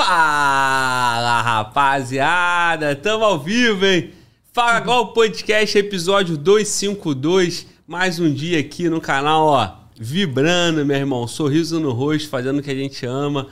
Fala, rapaziada! Tamo ao vivo, hein? Fala Gol Podcast, episódio 252. Mais um dia aqui no canal, ó. Vibrando, meu irmão. Sorriso no rosto, fazendo o que a gente ama.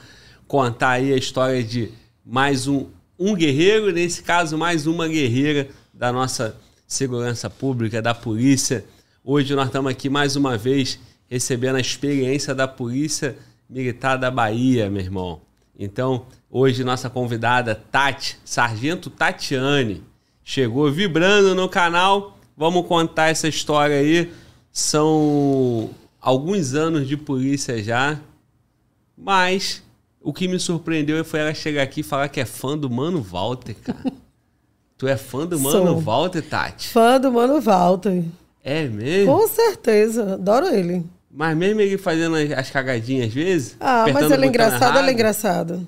Contar aí a história de mais um, um guerreiro, nesse caso, mais uma guerreira da nossa segurança pública, da polícia. Hoje nós estamos aqui mais uma vez recebendo a experiência da Polícia Militar da Bahia, meu irmão. Então, hoje nossa convidada Tati, Sargento Tatiane, chegou vibrando no canal. Vamos contar essa história aí. São alguns anos de polícia já, mas o que me surpreendeu foi ela chegar aqui e falar que é fã do Mano Walter, cara. tu é fã do Mano Sou. Walter, Tati? Fã do Mano Walter. É mesmo? Com certeza. Adoro ele. Mas mesmo ele fazendo as, as cagadinhas às vezes? Ah, mas ele é ele errado. é engraçado.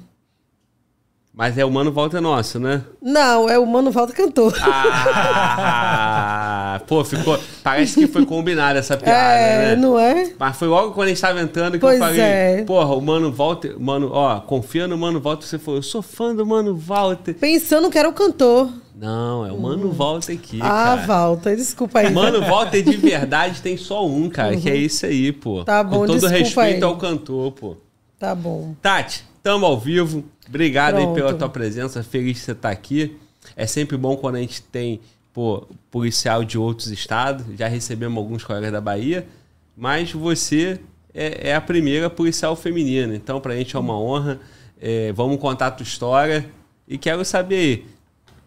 Mas é o Mano Walter nosso, né? Não, é o Mano Walter cantor. Ah, pô, ficou. Parece que foi combinada essa piada, é, né? não é? Mas foi logo quando a gente tava entrando que Pois eu falei, é. porra, o Mano Walter, mano, ó, confia no Mano Walter. Você falou, eu sou fã do Mano Walter. Pensando que era o cantor. Não, é o Mano Walter aqui, ah, cara. Walter, desculpa aí. Mano Walter de verdade tem só um, cara, que é esse aí, pô. Uhum. Tá bom, Com todo desculpa respeito aí. ao cantor, pô. Tá bom. Tati, tamo ao vivo. Obrigado aí Pronto. pela tua presença. Feliz de você estar aqui. É sempre bom quando a gente tem pô, policial de outros estados. Já recebemos alguns colegas da Bahia. Mas você é, é a primeira policial feminina. Então, pra gente é uma honra. É, vamos contar a tua história. E quero saber aí,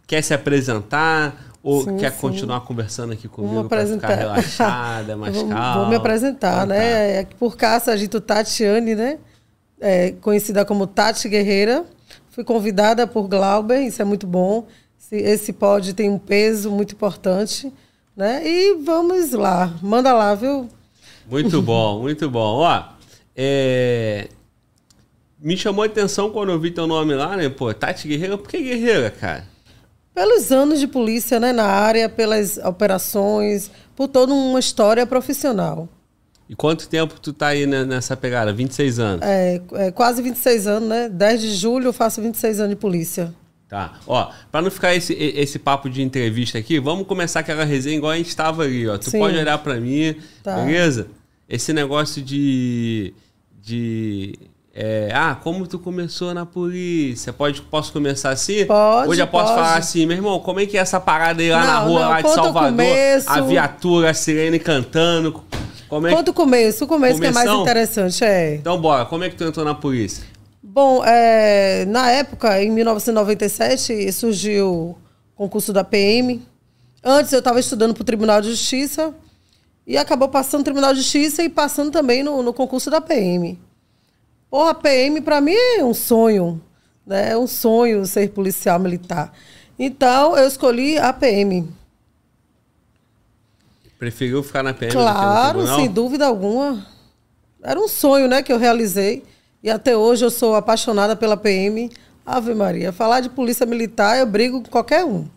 quer se apresentar ou Sim, quer sim. continuar conversando aqui comigo apresentar. ficar relaxada, mais vou, calma? vou me apresentar, Então tá. né? É Por cá, Sargento Tatiane, né? É, conhecida como Tati Guerreira. Fui convidada por Glauber, isso é muito bom. Esse, esse pod tem um peso muito importante, né? E vamos lá, manda lá, viu? Muito bom, muito bom. Ó, é... me chamou a atenção quando eu vi teu nome lá, né? Pô, Tati Guerreira, por que Guerreira, cara? Pelos anos de polícia né, na área, pelas operações, por toda uma história profissional. E quanto tempo tu tá aí nessa pegada? 26 anos. É, é, quase 26 anos, né? 10 de julho eu faço 26 anos de polícia. Tá. Ó, pra não ficar esse, esse papo de entrevista aqui, vamos começar aquela resenha igual a gente tava ali, ó. Tu Sim. pode olhar pra mim, Tá. beleza? Esse negócio de. de. é, ah, como tu começou na polícia? Pode, posso começar assim? Pode, Ou já posso pode. falar assim, meu irmão, como é que é essa parada aí lá na Não, rua, não, lá de Salvador? A viatura, a sirene cantando. Como é. Conta o começo, o começo que é mais Começão? interessante, é. Então bora, como é que tu entrou na polícia? Bom, é, na época, em 1997, surgiu o concurso da PM. Antes eu estava estudando para o Tribunal de Justiça e acabou passando no Tribunal de Justiça e passando também no, no concurso da PM. Porra, PM para mim é um sonho, né? É um sonho ser policial militar. Então eu escolhi a PM. Preferiu ficar na PM Claro, sem dúvida alguma. Era um sonho, né, que eu realizei. E até hoje eu sou apaixonada pela PM. Ave Maria, falar de polícia militar, eu brigo com qualquer um.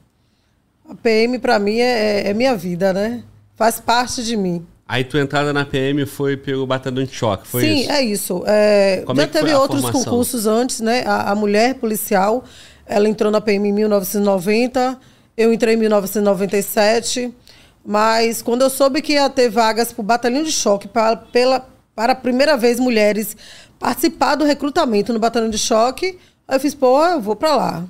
A PM, para mim, é, é minha vida, né? Faz parte de mim. Aí tua entrada na PM foi pelo batalhão de choque, foi Sim, isso? é isso. É, já é teve outros formação? concursos antes, né? A, a mulher policial, ela entrou na PM em 1990, eu entrei em 1997, mas quando eu soube que ia ter vagas para o batalhão de choque, para, pela, para a primeira vez mulheres participar do recrutamento no batalhão de choque, eu fiz, pô, eu vou para lá.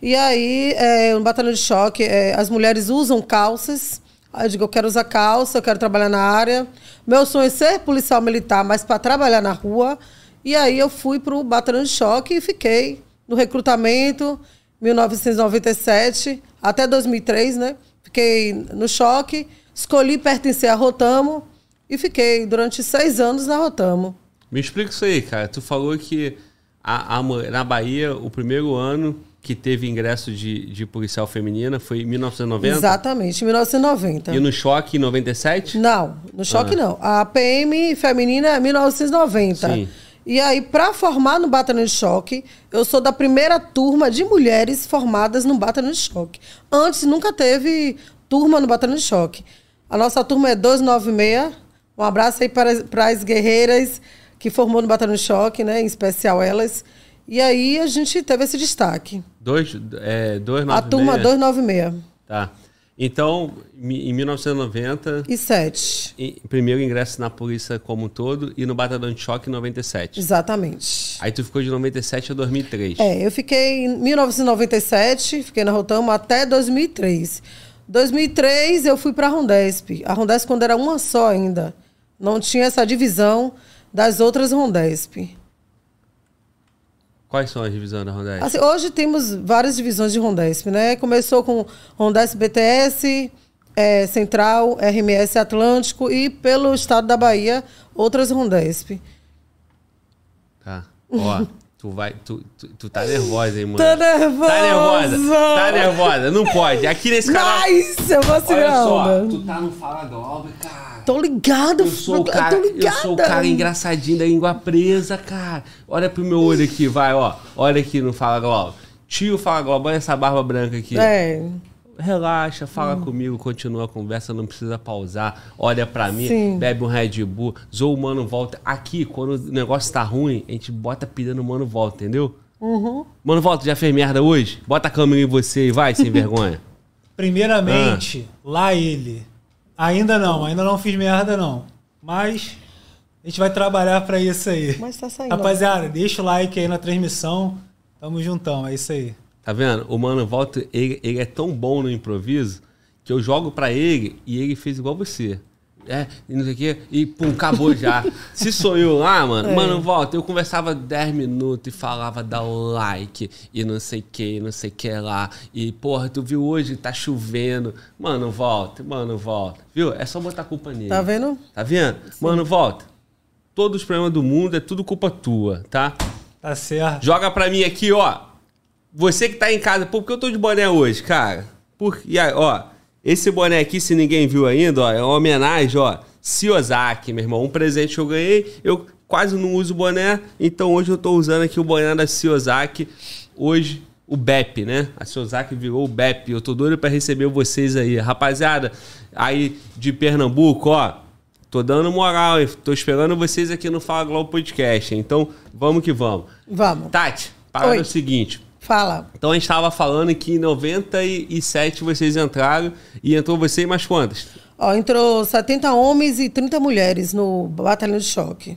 E aí, é, no batalhão de choque, é, as mulheres usam calças. Aí eu digo, eu quero usar calça, eu quero trabalhar na área. Meu sonho é ser policial militar, mas para trabalhar na rua. E aí eu fui para o batalhão de choque e fiquei no recrutamento, 1997 até 2003, né? Fiquei no choque, escolhi pertencer à Rotamo e fiquei durante seis anos na Rotamo. Me explica isso aí, cara. Tu falou que a, a na Bahia, o primeiro ano que teve ingresso de, de policial feminina foi em 1990? Exatamente, em 1990. E no choque em 97? Não, no choque não. A PM feminina é 1990. Sim. E aí, para formar no Batalhão de Choque, eu sou da primeira turma de mulheres formadas no Batalhão de Choque. Antes nunca teve turma no Batalhão de Choque. A nossa turma é 296. Um abraço aí para, para as guerreiras que formou no Batalhão de Choque, né? Em especial elas. E aí a gente teve esse destaque. Dois, é, dois, A turma 296. Tá. Então, em 1990. E 7. Primeiro ingresso na polícia como um todo e no Batalhão de Choque em 97. Exatamente. Aí tu ficou de 97 a 2003. É, eu fiquei em 1997, fiquei na Rotamo até 2003. 2003 eu fui para a Rondesp. A Rondesp quando era uma só ainda. Não tinha essa divisão das outras Rondesp. Quais são as divisões da Rondesp? Assim, hoje temos várias divisões de Rondesp, né? Começou com Rondesp BTS, é, Central, RMS Atlântico e pelo estado da Bahia, outras Rondesp. Tá. Ó, tu vai. Tu, tu, tu, tá nervosa, hein, mano? Tô nervosa. Tá nervosa. Tá nervosa. Não pode. Aqui nesse canal. Nice, eu vou segurar Olha só, onda. tu tá no Fala Globo, cara. Tô ligado, Eu sou, o tô cara, eu sou o cara engraçadinho da língua presa, cara. Olha pro meu olho aqui, vai, ó. Olha aqui no Fala Globo. Tio Fala Globo, olha essa barba branca aqui. É. Relaxa, fala comigo, continua a conversa, não precisa pausar. Olha pra mim, Sim. bebe um Red Bull, zoa o mano volta. Aqui, quando o negócio tá ruim, a gente bota pilha no mano volta, entendeu? Uhum. Mano volta, já fez merda hoje? Bota a câmera em você e vai, sem vergonha. Primeiramente, lá ele. Ainda não, ainda não fiz merda não. Mas a gente vai trabalhar pra isso aí. Mas tá saindo. Rapaziada, deixa o like aí na transmissão. Tamo juntão, é isso aí. Tá vendo? O mano volta, ele, ele é tão bom no improviso que eu jogo pra ele e ele fez igual você. É, e não sei o quê, e pum, acabou já. Se sou eu lá, mano, É. mano, volta. Eu conversava 10 minutos e falava dá o like e não sei o que, não sei o que lá. E, porra, tu viu hoje, tá chovendo. Mano, volta, mano, volta. Viu? É só botar a culpa nele. Tá vendo? Tá vendo? Mano, volta. Todos os problemas do mundo é tudo culpa tua, tá? Tá certo. Joga pra mim aqui, ó. Você que tá em casa, pô, por que eu tô de boné hoje, cara? Por... E aí, ó, esse boné aqui, se ninguém viu ainda, ó, é uma homenagem, ó. Siozaki, meu irmão. Um presente que eu ganhei. Eu quase não uso boné, então hoje eu tô usando aqui o boné da Siozaki. Hoje, o BEP, né? A Siozaki virou o BEP. Eu tô doido pra receber vocês aí. Rapaziada, aí de Pernambuco, ó. Tô dando moral, hein? Tô esperando vocês aqui no Fala Globo Podcast. Então, vamos que vamos. Vamos. Tati, parada Oi. é o seguinte. Fala. Então a gente estava falando que em 97 vocês entraram e entrou você e mais quantas? Ó, entrou 70 homens e 30 mulheres no batalhão de choque.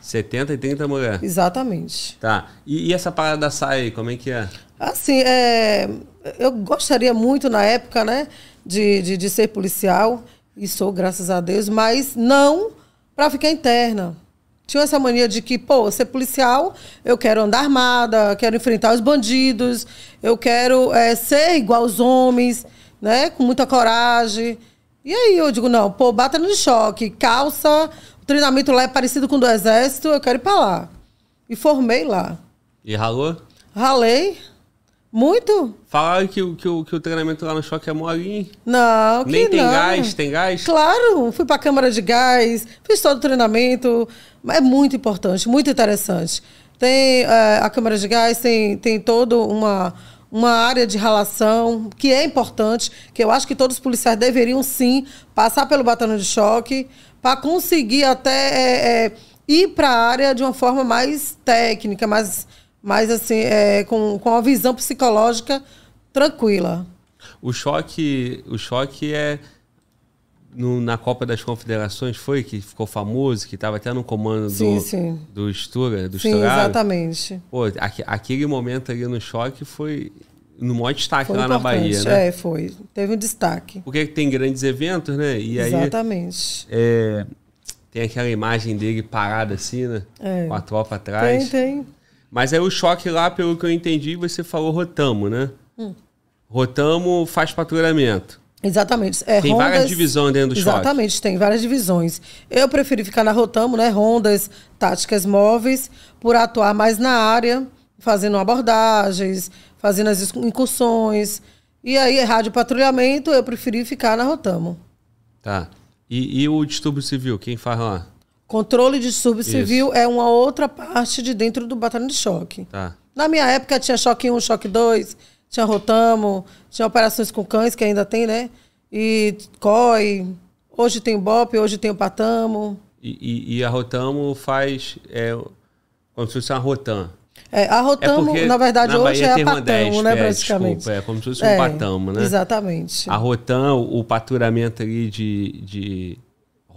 70 e 30 mulheres. Exatamente. Tá. E, e essa parada da saia aí, como é que é? Assim, é, eu gostaria muito na época, né, de, de, de ser policial, e sou, graças a Deus, mas não para ficar interna. Tinha essa mania de que, pô, ser policial, eu quero andar armada, quero enfrentar os bandidos, eu quero é, ser igual aos homens, né, com muita coragem. E aí eu digo, não, pô, bata no choque, calça, o treinamento lá é parecido com o do exército, eu quero ir para lá. E formei lá. E ralou? Ralei. Muito? Falaram que, o- que, o- que o treinamento lá no choque é molinho. Não, que Nem tem não. gás, tem gás? Claro, fui para a câmara de gás, fiz todo o treinamento. É muito importante, muito interessante. Tem eh, a câmara de gás, tem, tem toda uma, uma área de relação que é importante, que eu acho que todos os policiais deveriam sim passar pelo batalhão de choque para conseguir até eh, eh, ir para a área de uma forma mais técnica, mais, mais assim, com, com uma visão psicológica tranquila. O choque, o choque é no- na Copa das Confederações foi que ficou famoso, que estava até no comando Sim, do, sim. do Stura, do Sim, Sturaro. exatamente. Pô, aque- aquele momento ali no choque foi no maior destaque Foi lá na. Bahia, né? É, foi. Teve um destaque. Porque tem grandes eventos, né? E aí Exatamente. é, tem aquela imagem dele parado assim, né? É. Com a tropa atrás. Tem, tem. Mas aí o choque lá, pelo que eu entendi, você falou Rotamo, né? Hum. Rotamo faz patrulhamento. Exatamente. É, Tem várias divisões dentro do choque. Exatamente, tem várias divisões. Eu preferi ficar na Rotamo, né? Rondas táticas móveis, por atuar mais na área, fazendo abordagens, fazendo as incursões. E aí, rádio patrulhamento, eu preferi ficar na Rotamo. Tá. E, e o distúrbio civil, quem faz lá? Controle de distúrbio Isso. civil é uma outra parte de dentro do batalhão de choque. Tá. Na minha época tinha choque 1, choque 2, tinha rotamo, tinha operações com cães, que ainda tem, né? E COI. Hoje tem o BOP, hoje tem o Patamo. E, e- e a Rotamo faz. É, como se fosse uma Rotan. É, a Rotamo, porque na verdade, na hoje Bahia é a Patamo, Rondesp, né, é, praticamente. desculpa, é como se fosse um É, Patamo, né? Exatamente. A Rotam, o faturamento ali de, de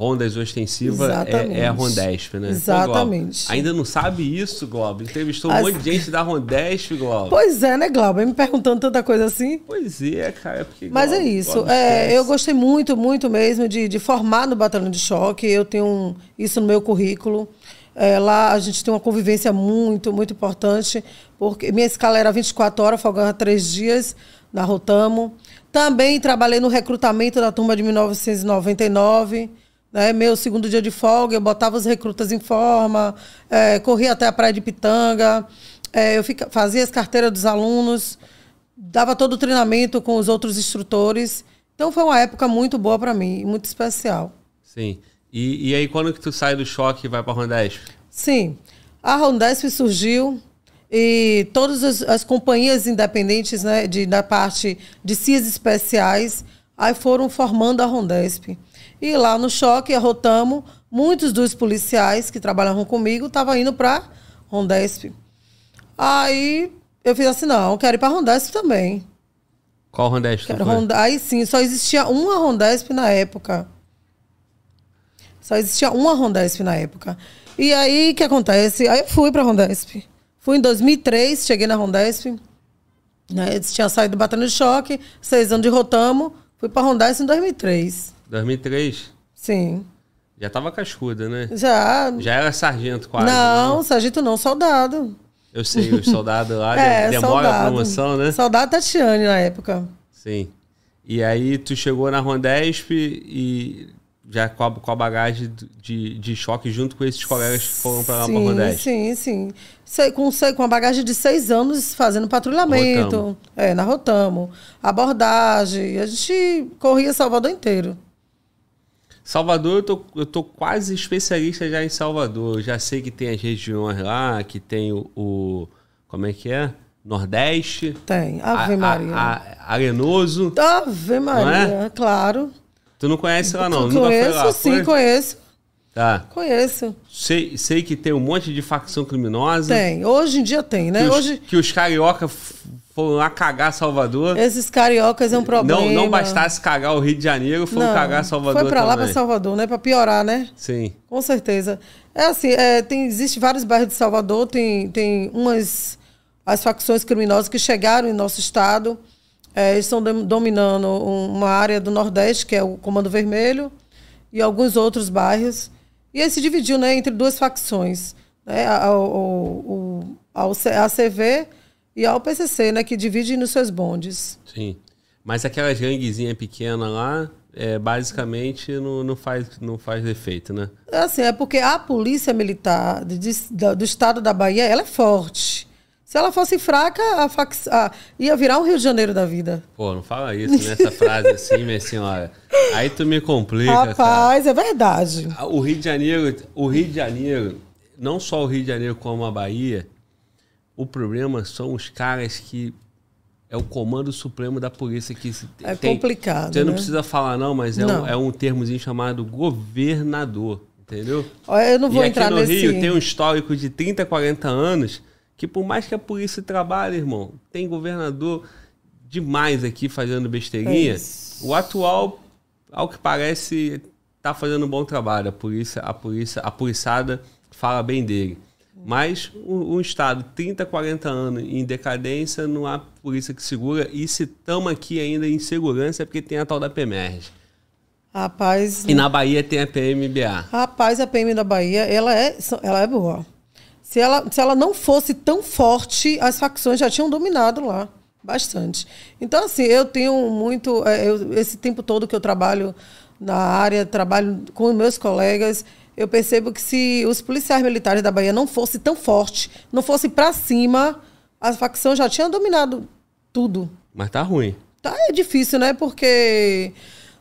rondas ostensivas é, é a Rondesp, né? Pô, Exatamente. Globo, ainda não sabe isso, Globo? Entrevistou um As- monte de gente da Rondesp, Globo. Pois é, né, Glauber? Me perguntando tanta coisa assim. Pois é, cara. Porque, Mas é Globo, isso. Globo É, eu gostei muito, muito mesmo de, de formar no Batalhão de Choque. Eu tenho um- isso no meu currículo. É, lá a gente tem uma convivência muito, muito importante, porque minha escala era 24 horas, folgava três dias na Rotamo. Também trabalhei no recrutamento da turma de 1999. Né? Meu segundo dia de folga, eu botava os recrutas em forma, é, corria até a praia de Pitanga, é, eu fica, fazia as carteiras dos alunos, dava todo o treinamento com os outros instrutores. Então foi uma época muito boa para mim, muito especial. Sim. E, e aí, quando que tu sai do choque e vai pra Rondesp? Sim, a Rondesp surgiu e todas as, as companhias independentes né, de, da parte de CIAs especiais aí foram formando a Rondesp. E lá no choque, a Rotamo, muitos dos policiais que trabalhavam comigo estavam indo para Rondesp. Aí eu fiz assim, não, quero ir para Rondesp também. Qual Rondesp Quero Aí sim, só existia uma Rondesp na época. Só existia uma Rondesp na época. E aí, o que acontece? Aí eu fui pra Rondesp. Fui em 2003, cheguei na Rondesp. Né? Eu tinha saído do Batalhão de Choque, seis anos de Rotamo. Fui pra Rondesp em 2003. 2003? Sim. Já tava cascuda, né? Já... Já era sargento quase. não, né? sargento não, soldado. Eu sei, os soldados lá é, demora soldado. a promoção, né? Soldado Tatiane na época. Sim. E aí tu chegou na Rondesp e já com a, com a bagagem de, de choque junto com esses colegas que foram pra lá pra Rondesp. Sim, sim. Sei- com, sei- com a bagagem de seis anos fazendo patrulhamento. Rotamo. É, na Rotamo. Abordagem. A gente corria Salvador inteiro. Salvador, eu tô, eu tô quase especialista já em Salvador. Eu já sei que tem as regiões lá, que tem o. o- como é que é? Nordeste. Tem. Ave Maria. a- a- Arenoso. Ave Maria, claro. Tu não conhece lá, não? Conheço, lá? sim, foi? conheço. Tá. Conheço. Sei, sei que tem um monte de facção criminosa. Tem. Hoje em dia tem, né? Que os, Hoje, que os carioca foram lá cagar Salvador. esses cariocas é um problema. Não, não bastasse cagar o Rio de Janeiro, foram Não, cagar Salvador Foi pra lá, pra Salvador, né? Pra piorar, né? Sim. Com certeza. É assim, é, tem, existe vários bairros de Salvador, tem, tem umas as facções criminosas que chegaram em nosso estado. É, eles estão dom- dominando um- uma área do Nordeste, que é o Comando Vermelho, e alguns outros bairros. E aí se dividiu né, entre duas facções, né, a, a, C- a CV e ao PCC, né, que dividem nos seus bondes. Sim. Mas aquelas ganguezinhas pequenas lá, é, basicamente não, não, faz, não faz efeito, né? É Assim, é porque a polícia militar de- de- do estado da Bahia, ela é forte. Se ela fosse fraca, a fac- a- ia virar um Rio de Janeiro da vida. Pô, não fala isso nessa frase assim, minha senhora. Aí tu me complica, cara. Rapaz, é verdade. O Rio de Janeiro, o Rio de Janeiro, não só o Rio de Janeiro como a Bahia, o problema são os caras que é o comando supremo da polícia que se- É complicado, Você não né? precisa falar não, mas é um, Não. é um termozinho chamado governador, entendeu? Olha, Eu não vou e aqui entrar no nesse. Rio tem um histórico de 30, 40 anos que por mais que a polícia trabalhe, irmão, tem governador demais aqui fazendo besteirinha. É o atual, ao que parece, tá fazendo um bom trabalho. A polícia, a polícia, a policiada fala bem dele. Mas um estado 30, 40 anos em decadência, não há polícia que segura. E se estamos aqui ainda em segurança é porque tem a tal da PMERG. Rapaz, E na Bahia tem a PMBA. rapaz, a PM da Bahia, ela é, ela é boa. Se ela, se ela não fosse tão forte, as facções já tinham dominado lá. Bastante. Então, assim, eu tenho muito. é, eu- esse tempo todo que eu trabalho na área, trabalho com meus colegas, eu percebo que se os policiais militares da Bahia não fossem tão fortes, não fossem para cima, as facções já tinham dominado tudo. Mas tá ruim. Tá, é difícil, né? Porque,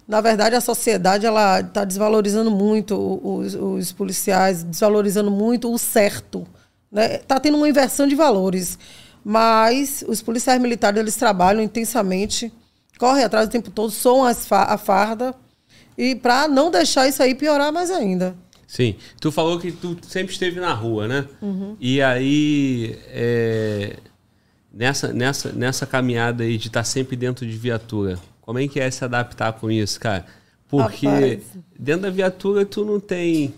na verdade, a sociedade ela está desvalorizando muito os, os policiais, desvalorizando muito o certo. Né? Tá tendo uma inversão de valores. Mas os policiais militares eles trabalham intensamente, correm atrás o tempo todo, soam as fa- a farda, e para não deixar isso aí piorar mais ainda. Sim. Tu falou que tu sempre esteve na rua, né? E aí, é, nessa, nessa, nessa caminhada aí de estar sempre dentro de viatura, como é que é se adaptar com isso, cara? Porque Rapaz. dentro da viatura tu não tem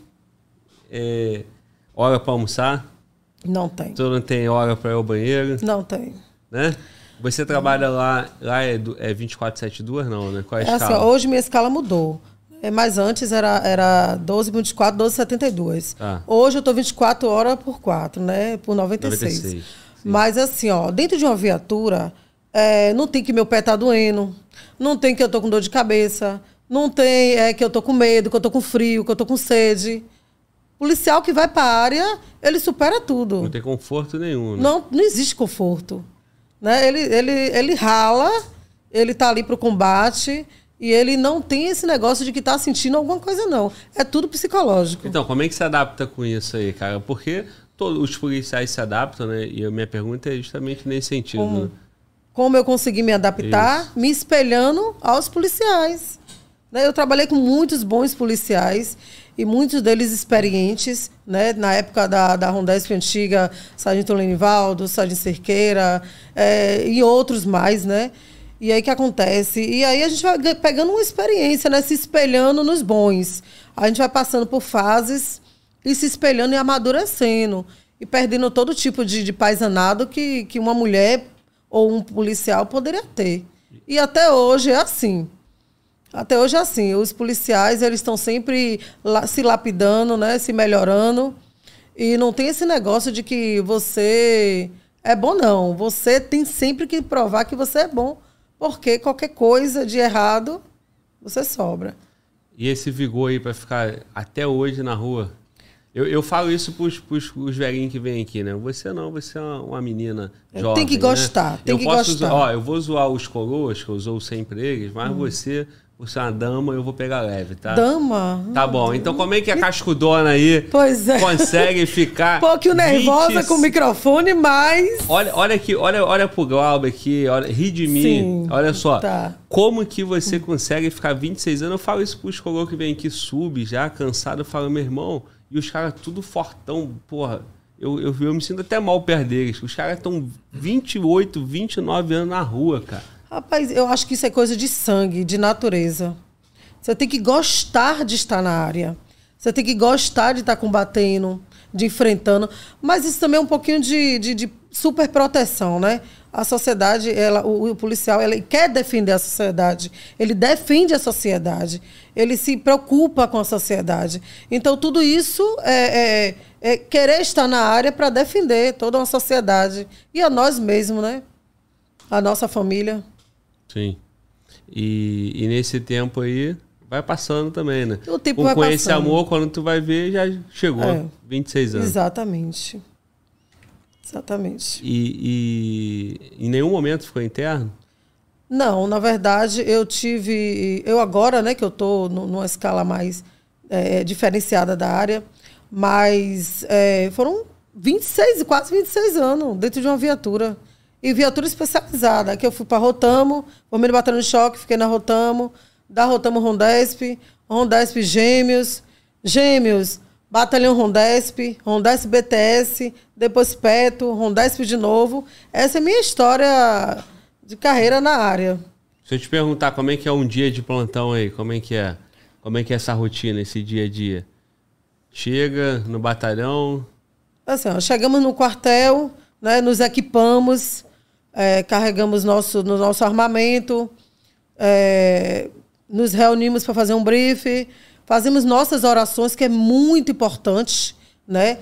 é, hora para almoçar, Não tem. tu não tem hora para ir ao banheiro, Não tem. né? Você trabalha lá, lá é, é 2472, não, né? Qual é a É assim, escala? ó, hoje minha escala mudou. É, mas antes era, era 12, 24, 12, 72. Ah. Hoje eu tô 24 horas por 4, né? Por 96. 96, sim. Mas assim, ó, dentro de uma viatura, é, não tem que meu pé tá doendo, não tem que eu tô com dor de cabeça, não tem é, que eu tô com medo, que eu tô com frio, que eu tô com sede. Policial que vai pra área, ele supera tudo. Não tem conforto nenhum, né? Não, não existe conforto. Né? Ele, ele, ele rala, ele tá ali pro combate e ele não tem esse negócio de que tá sentindo alguma coisa, não. É tudo psicológico. Então, como é que se adapta com isso aí, cara? Porque todos os policiais se adaptam, né? E a minha pergunta é justamente nesse sentido. Como? né? Como eu consegui me adaptar? Me espelhando aos policiais. Né? Eu trabalhei com muitos bons policiais e muitos deles experientes, né? Na época da, da Rondesp antiga, Sargento Lenivaldo, Sargento Cerqueira eh, e outros mais, né? E aí que acontece? E aí a gente vai ga- pegando uma experiência, né? Se espelhando nos bons. A gente vai passando por fases e se espelhando e amadurecendo. E perdendo todo tipo de, de paisanado que, que uma mulher ou um policial poderia ter. E até hoje é assim. Até hoje é assim. Os policiais, eles estão sempre se lapidando, né? Se melhorando. E não tem esse negócio de que você é bom, não. Você tem sempre que provar que você é bom. Porque qualquer coisa de errado, você sobra. E esse vigor aí pra ficar até hoje na rua? Eu, eu falo isso pros, pros, pros velhinhos que vêm aqui, né? Você não, você é uma, uma menina Tem jovem, que né? gostar, tem eu que posso gostar. Zoar, ó, eu vou zoar os coroas, que eu zoo sempre eles, mas você, você é uma dama, eu vou pegar leve, tá? Dama. Tá bom. Então como é que a cascudona aí Pois é. consegue ficar... Um pouquinho nervosa 20 com o microfone, mas. Olha, olha aqui, olha, olha pro Glauber aqui, olha, ri de mim. Sim, olha só. tá. Como que você consegue ficar 26 anos? Eu falo isso pros colonos que vem aqui, sub, já cansado, eu falo, meu irmão, e os caras tudo fortão, porra. Eu, eu, eu me sinto até mal perto deles. Os caras estão 28, 29 anos na rua, cara. Rapaz, eu acho que isso é coisa de sangue, de natureza. Você tem que gostar de estar na área. Você tem que gostar de estar combatendo, de enfrentando. Mas isso também é um pouquinho de, de, de super proteção, né? A sociedade, ela, o, o policial, ele quer defender a sociedade. Ele defende a sociedade. Ele se preocupa com a sociedade. Então, tudo isso é, é- é querer estar na área para defender toda uma sociedade. E a nós mesmos, né? A nossa família. Sim. E, e nesse tempo aí, vai passando também, né? O tempo com, vai com esse passando. amor, quando tu vai ver, já chegou. É. 26 anos. Exatamente. Exatamente. E, e em nenhum momento ficou interno? Não, na verdade, eu tive. Eu agora, né, que eu estou numa escala mais é, diferenciada da área, mas é, foram 26, quase 26 anos dentro de uma viatura. E viatura especializada, que eu fui para Rotamo, formei no Batalhão de Choque, fiquei na Rotamo, da Rotamo Rondesp, Rondesp Gêmeos, Gêmeos, Batalhão Rondesp, Rondesp BTS, depois Peto, Rondesp de novo. Essa é a minha história de carreira na área. Se eu te perguntar como é que é um dia de plantão aí, como é que é? Como é que é essa rotina, esse dia a dia? Chega no batalhão, Assim, ó, chegamos no quartel, né, nos equipamos, é, carregamos nosso, no nosso armamento, é, nos reunimos para fazer um briefing, fazemos nossas orações, que é muito importante, né?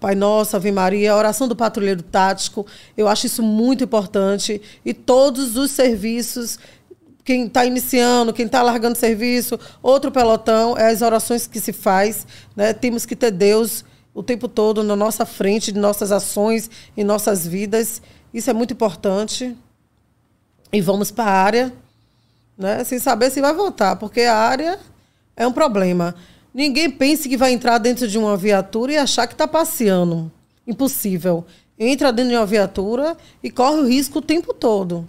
Pai Nosso, Ave Maria, a oração do patrulheiro tático, eu acho isso muito importante. E todos os serviços, quem está iniciando, quem está largando serviço, outro pelotão, é as orações que se faz. Né? Temos que ter Deus o tempo todo na nossa frente, de nossas ações, em nossas vidas. Isso é muito importante. E vamos para a área, né? sem saber se vai voltar, porque a área é um problema. Ninguém pense que vai entrar dentro de uma viatura e achar que está passeando. Impossível. Entra dentro de uma viatura e corre o risco o tempo todo.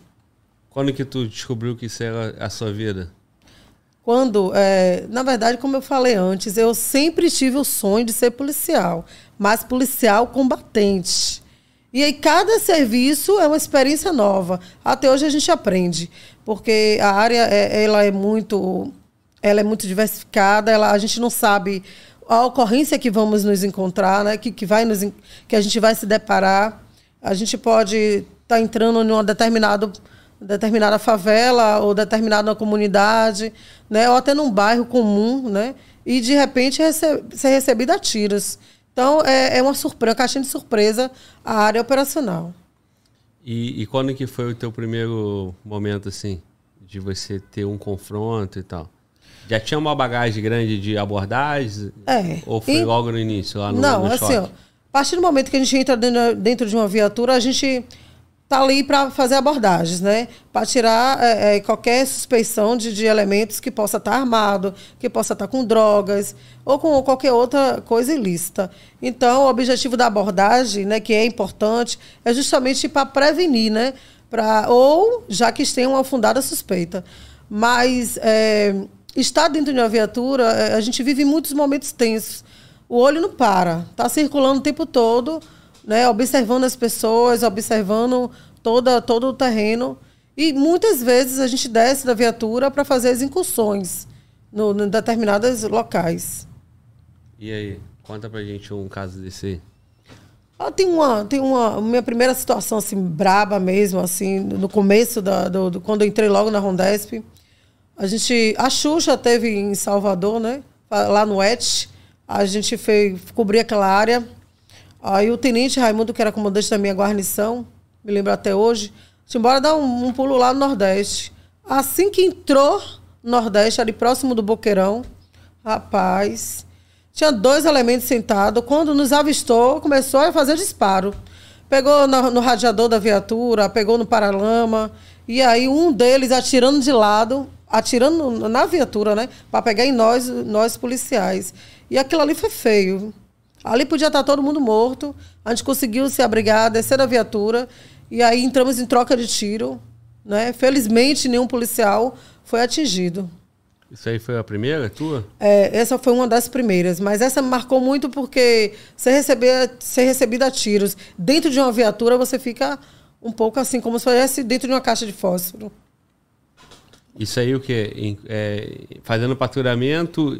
quando que tu descobriu que isso era a sua vida? quando, é, na verdade, como eu falei antes, eu sempre tive o sonho de ser policial, mas policial combatente. E aí cada serviço é uma experiência nova. Até hoje a gente aprende, porque a área é, ela é muito, ela é muito diversificada. Ela, a gente não sabe a ocorrência que vamos nos encontrar, né? Que, que vai nos, que a gente vai se deparar. A gente pode estar tá entrando em uma determinado determinada favela ou determinada comunidade, né, ou até num bairro comum, né, e de repente rece ser recebido a tiros. Então é, é uma surpresa, uma caixinha de surpresa a área operacional. E, e quando que foi o teu primeiro momento assim de você ter um confronto e tal? Já tinha uma bagagem grande de abordagens? É. Ou foi e... logo no início, lá no Não, no assim, ó, a partir do momento que a gente entra dentro, dentro de uma viatura, a gente tá ali para fazer abordagens, né? Para tirar é, é, qualquer suspeição de, de, elementos que possa estar tá armado, que possa estar tá com drogas ou com qualquer outra coisa ilícita. Então, o objetivo da abordagem, né, que é importante, é justamente para prevenir, né? Pra, ou já que tem uma fundada suspeita. Mas é, estar dentro de uma viatura, é, a gente vive muitos momentos tensos. O olho não para, está circulando o tempo todo né, observando as pessoas, observando toda, todo o terreno. E muitas vezes a gente desce da viatura para fazer as incursões no, em determinados locais. E aí, conta pra gente um caso desse. Ah, tem uma, tem uma minha primeira situação assim braba mesmo, assim, no começo da, do, do, quando eu entrei logo na Rondesp. A gente, a Xuxa teve em Salvador, né? Lá no ET, a gente fez cobrir aquela área Aí o tenente Raimundo, que era comandante da minha guarnição, me lembro até hoje, tinha embora dar um, um, pulo lá no Nordeste. Assim que entrou no Nordeste, ali próximo do Boqueirão, rapaz, tinha dois elementos sentados. Quando nos avistou, começou a fazer disparo. Pegou no, no radiador da viatura, pegou no paralama, e aí um deles atirando de lado, atirando na viatura, né? Para pegar em nós, nós policiais. E aquilo ali foi feio. Ali podia estar todo mundo morto. A gente conseguiu se abrigar, descer da viatura. E aí entramos em troca de tiro. Né? Felizmente, nenhum policial foi atingido. Isso aí foi a primeira tua? É, essa foi uma das primeiras. Mas essa me marcou muito porque você receber, ser recebido a tiros dentro de uma viatura, você fica um pouco assim, como se fosse dentro de uma caixa de fósforo. Isso aí o quê? É, fazendo patrulhamento,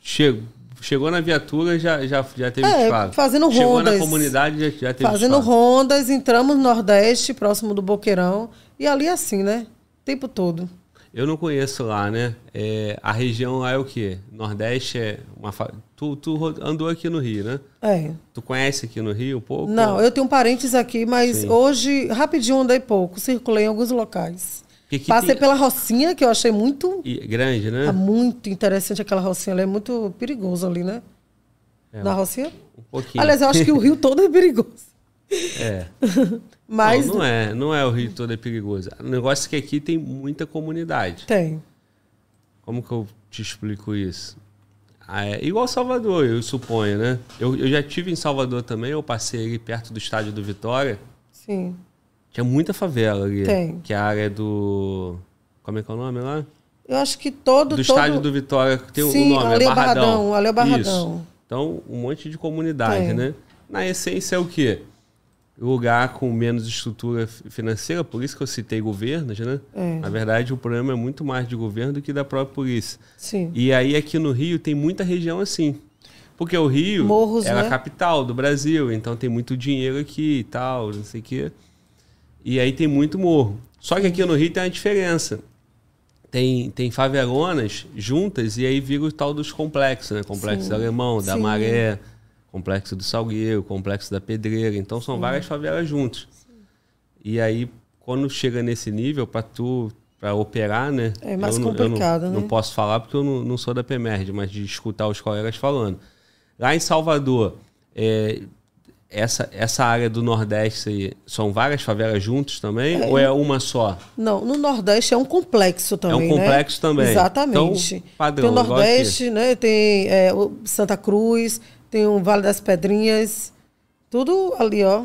chegou chegou na viatura, já, já, já teve é, disparo. Fazendo rondas. Chegou na comunidade, já, já teve Fazendo disparo. rondas, entramos no Nordeste, próximo do Boqueirão. E ali assim, né? O tempo todo. Eu não conheço lá, né? É, a região lá é o quê? Nordeste é uma. Fa... Tu, tu andou aqui no Rio, né? É. Tu conhece aqui no Rio um pouco? Não, eu tenho parentes aqui, mas Sim. hoje, rapidinho andei pouco, circulei em alguns locais. Passei tem... pela Rocinha, que eu achei muito. E, grande, né? É muito interessante aquela Rocinha. Ela é muito perigosa ali, né? É, Na Rocinha? Um pouquinho. Aliás, eu acho que o rio todo é perigoso. É. Mas. Não, não, é, não é o rio todo é perigoso. O negócio é que aqui tem muita comunidade. Tem. Como que eu te explico isso? Ah, é igual Salvador, eu suponho, né? Eu, eu já tive em Salvador também, eu passei ali perto do estádio do Vitória. Sim. Tinha muita favela ali. Tem. Que é a área do. Como é que é o nome lá? Eu acho que todo. Do todo... estádio do Vitória, tem Sim, o nome, ali é Barradão. Barradão. Ali é Barradão. Isso. Então, um monte de comunidade, tem. né? Na essência é o quê? Lugar com menos estrutura financeira, por isso que eu citei governos, né? É. Na verdade, o problema é muito mais de governo do que da própria polícia. Sim. E aí, aqui no Rio, tem muita região assim. Porque o Rio Morros, é né? a capital do Brasil, então tem muito dinheiro aqui e tal, não sei o quê. E aí tem muito morro. Só que aqui no Rio tem uma diferença. Tem, tem favelonas juntas e aí vira o tal dos complexos, né? Complexo Sim. Alemão, da Sim. Maré, Complexo do Salgueiro, Complexo da Pedreira. Então são Sim. várias favelas juntas. E aí, quando chega nesse nível, para tu para operar, né? É mais eu complicado, eu não, né? Não posso falar porque eu não, não sou da PEMERD, mas de escutar os colegas falando. Lá em Salvador, é, essa, essa área do Nordeste são várias favelas juntas também? É. Ou é uma só? Não, no Nordeste é um complexo também. É um complexo né? também. Exatamente. Então, padrão, tem o Nordeste, né? Tem é, Santa Cruz, tem o Vale das Pedrinhas. Tudo ali, ó.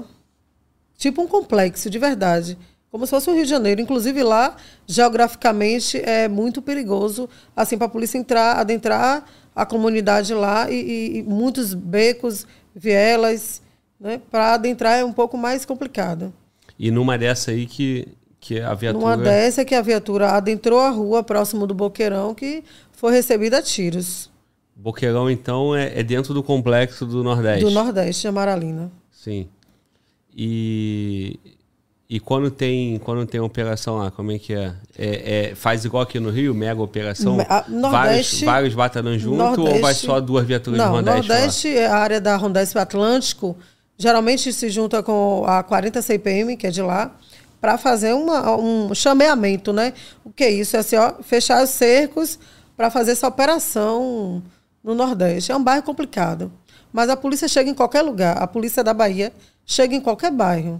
Tipo um complexo, de verdade. como se fosse o Rio de Janeiro. Inclusive lá, geograficamente, é muito perigoso assim para a polícia entrar, adentrar a comunidade lá e, e, e muitos becos, vielas, né? Para adentrar é um pouco mais complicado. E numa dessa aí que, que a viatura. Numa dessa que a viatura adentrou a rua próximo do Boqueirão, que foi recebida a tiros. Boqueirão, então, é, é dentro do complexo do Nordeste. Do Nordeste, de Amaralina. Sim. E, e quando tem quando tem operação lá, como é que é? é, é faz igual aqui no Rio, mega operação? A, Nordeste, vários, vários batalhões junto Nordeste, ou vai só duas viaturas não, do Nordeste? Nordeste é a área da Rondesp Atlântico. Geralmente se junta com a 40 CPM, que é de lá, para fazer uma, um chameamento, né? O que é isso? É assim, ó, fechar os cercos para fazer essa operação no Nordeste. É um bairro complicado. Mas a polícia chega em qualquer lugar. A polícia da Bahia chega em qualquer bairro.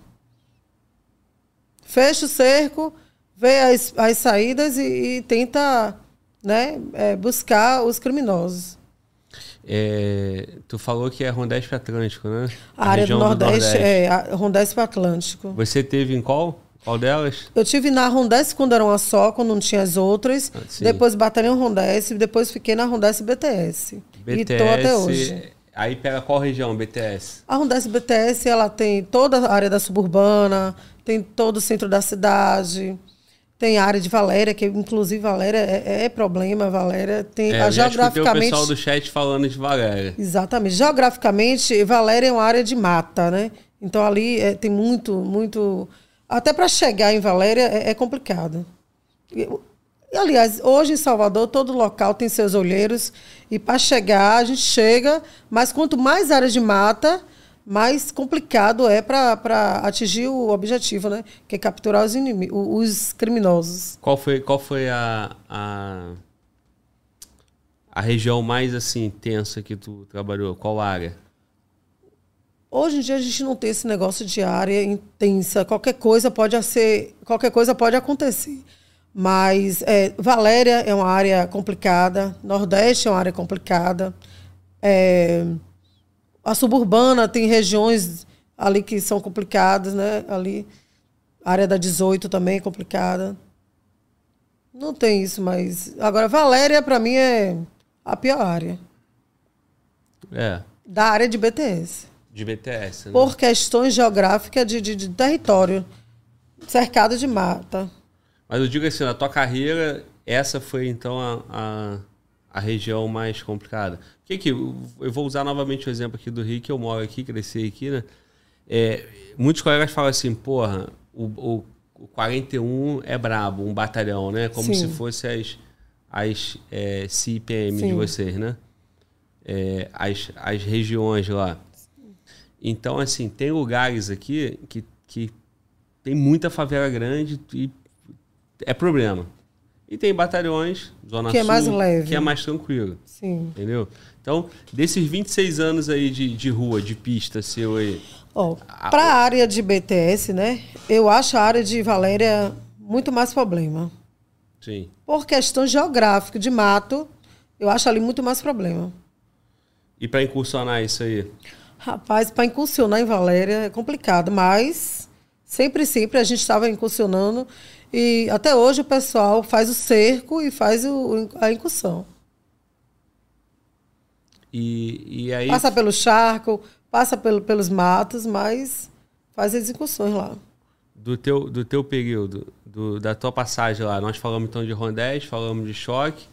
Fecha o cerco, vê as, as saídas e, e tenta né, é, buscar os criminosos. É, tu falou que é Rondesp Atlântico, né? A, a área do Nordeste, do Nordeste, é a Rondesp Atlântico. Você teve em qual? Qual delas? Eu tive na Rondesp quando era uma só, quando não tinha as outras. Ah, depois Batalhão Rondesp, depois fiquei na Rondesp BTS. BTS. E tô até hoje. Aí pega qual região, BTS? A Rondesp BTS, ela tem toda a área da suburbana, tem todo o centro da cidade, tem a área de Valéria, que inclusive Valéria é, é problema, Valéria tem é, a geograficamente o pessoal do chat falando de Valéria. Exatamente. Geograficamente, Valéria é uma área de mata, né? Então ali é, tem muito, muito até para chegar em Valéria é, é complicado. Aliás, hoje em Salvador, todo local tem seus olheiros. E para chegar, a gente chega, mas quanto mais áreas de mata, mais complicado é para atingir o objetivo, né? Que é capturar os, inimigos, os criminosos. Qual foi, qual foi a, a, a região mais assim tensa que tu trabalhou? Qual área? Hoje em dia a gente não tem esse negócio de área intensa. Qualquer coisa pode ser, qualquer coisa pode acontecer. Mas é, Valéria é uma área complicada, Nordeste é uma área complicada. É, a suburbana tem regiões ali que são complicadas, né? Ali, a área da 18 também é complicada. Não tem isso, mas. Agora, Valéria, para mim, é a pior área. É. Da área de BTS. De BTS, né? Por questões geográficas de, de, de território. Cercado de mata. Mas eu digo assim, na tua carreira, essa foi então a, a, a região mais complicada. Que que eu vou usar novamente o exemplo aqui do Rio, que eu moro aqui, cresci aqui, né? É, muitos colegas falam assim, porra, o, o, o 41 é brabo, um batalhão, né? Como Sim. se fosse as, as é, Sim. de vocês, né? É, as, as regiões lá. Então, assim, tem lugares aqui que, que tem muita favela grande e é problema. E tem batalhões, Zona que Sul, é mais leve. que é mais tranquilo. Sim. Entendeu? Então, desses 26 anos aí de, de rua, de pista seu aí. Oh, Para a área de BTS, né? Eu acho a área de Valéria muito mais problema. Sim. Por questão geográfica, de mato, eu acho ali muito mais problema. E para incursionar isso aí? Rapaz, para incursionar em Valéria é complicado, mas sempre, sempre a gente estava incursionando e até hoje o pessoal faz o cerco e faz o, a incursão. E, e aí... Passa pelo charco, passa pelo, pelos matos, mas faz as incursões lá. Do teu, do teu período, do, da tua passagem lá, nós falamos então de rondés, falamos de choque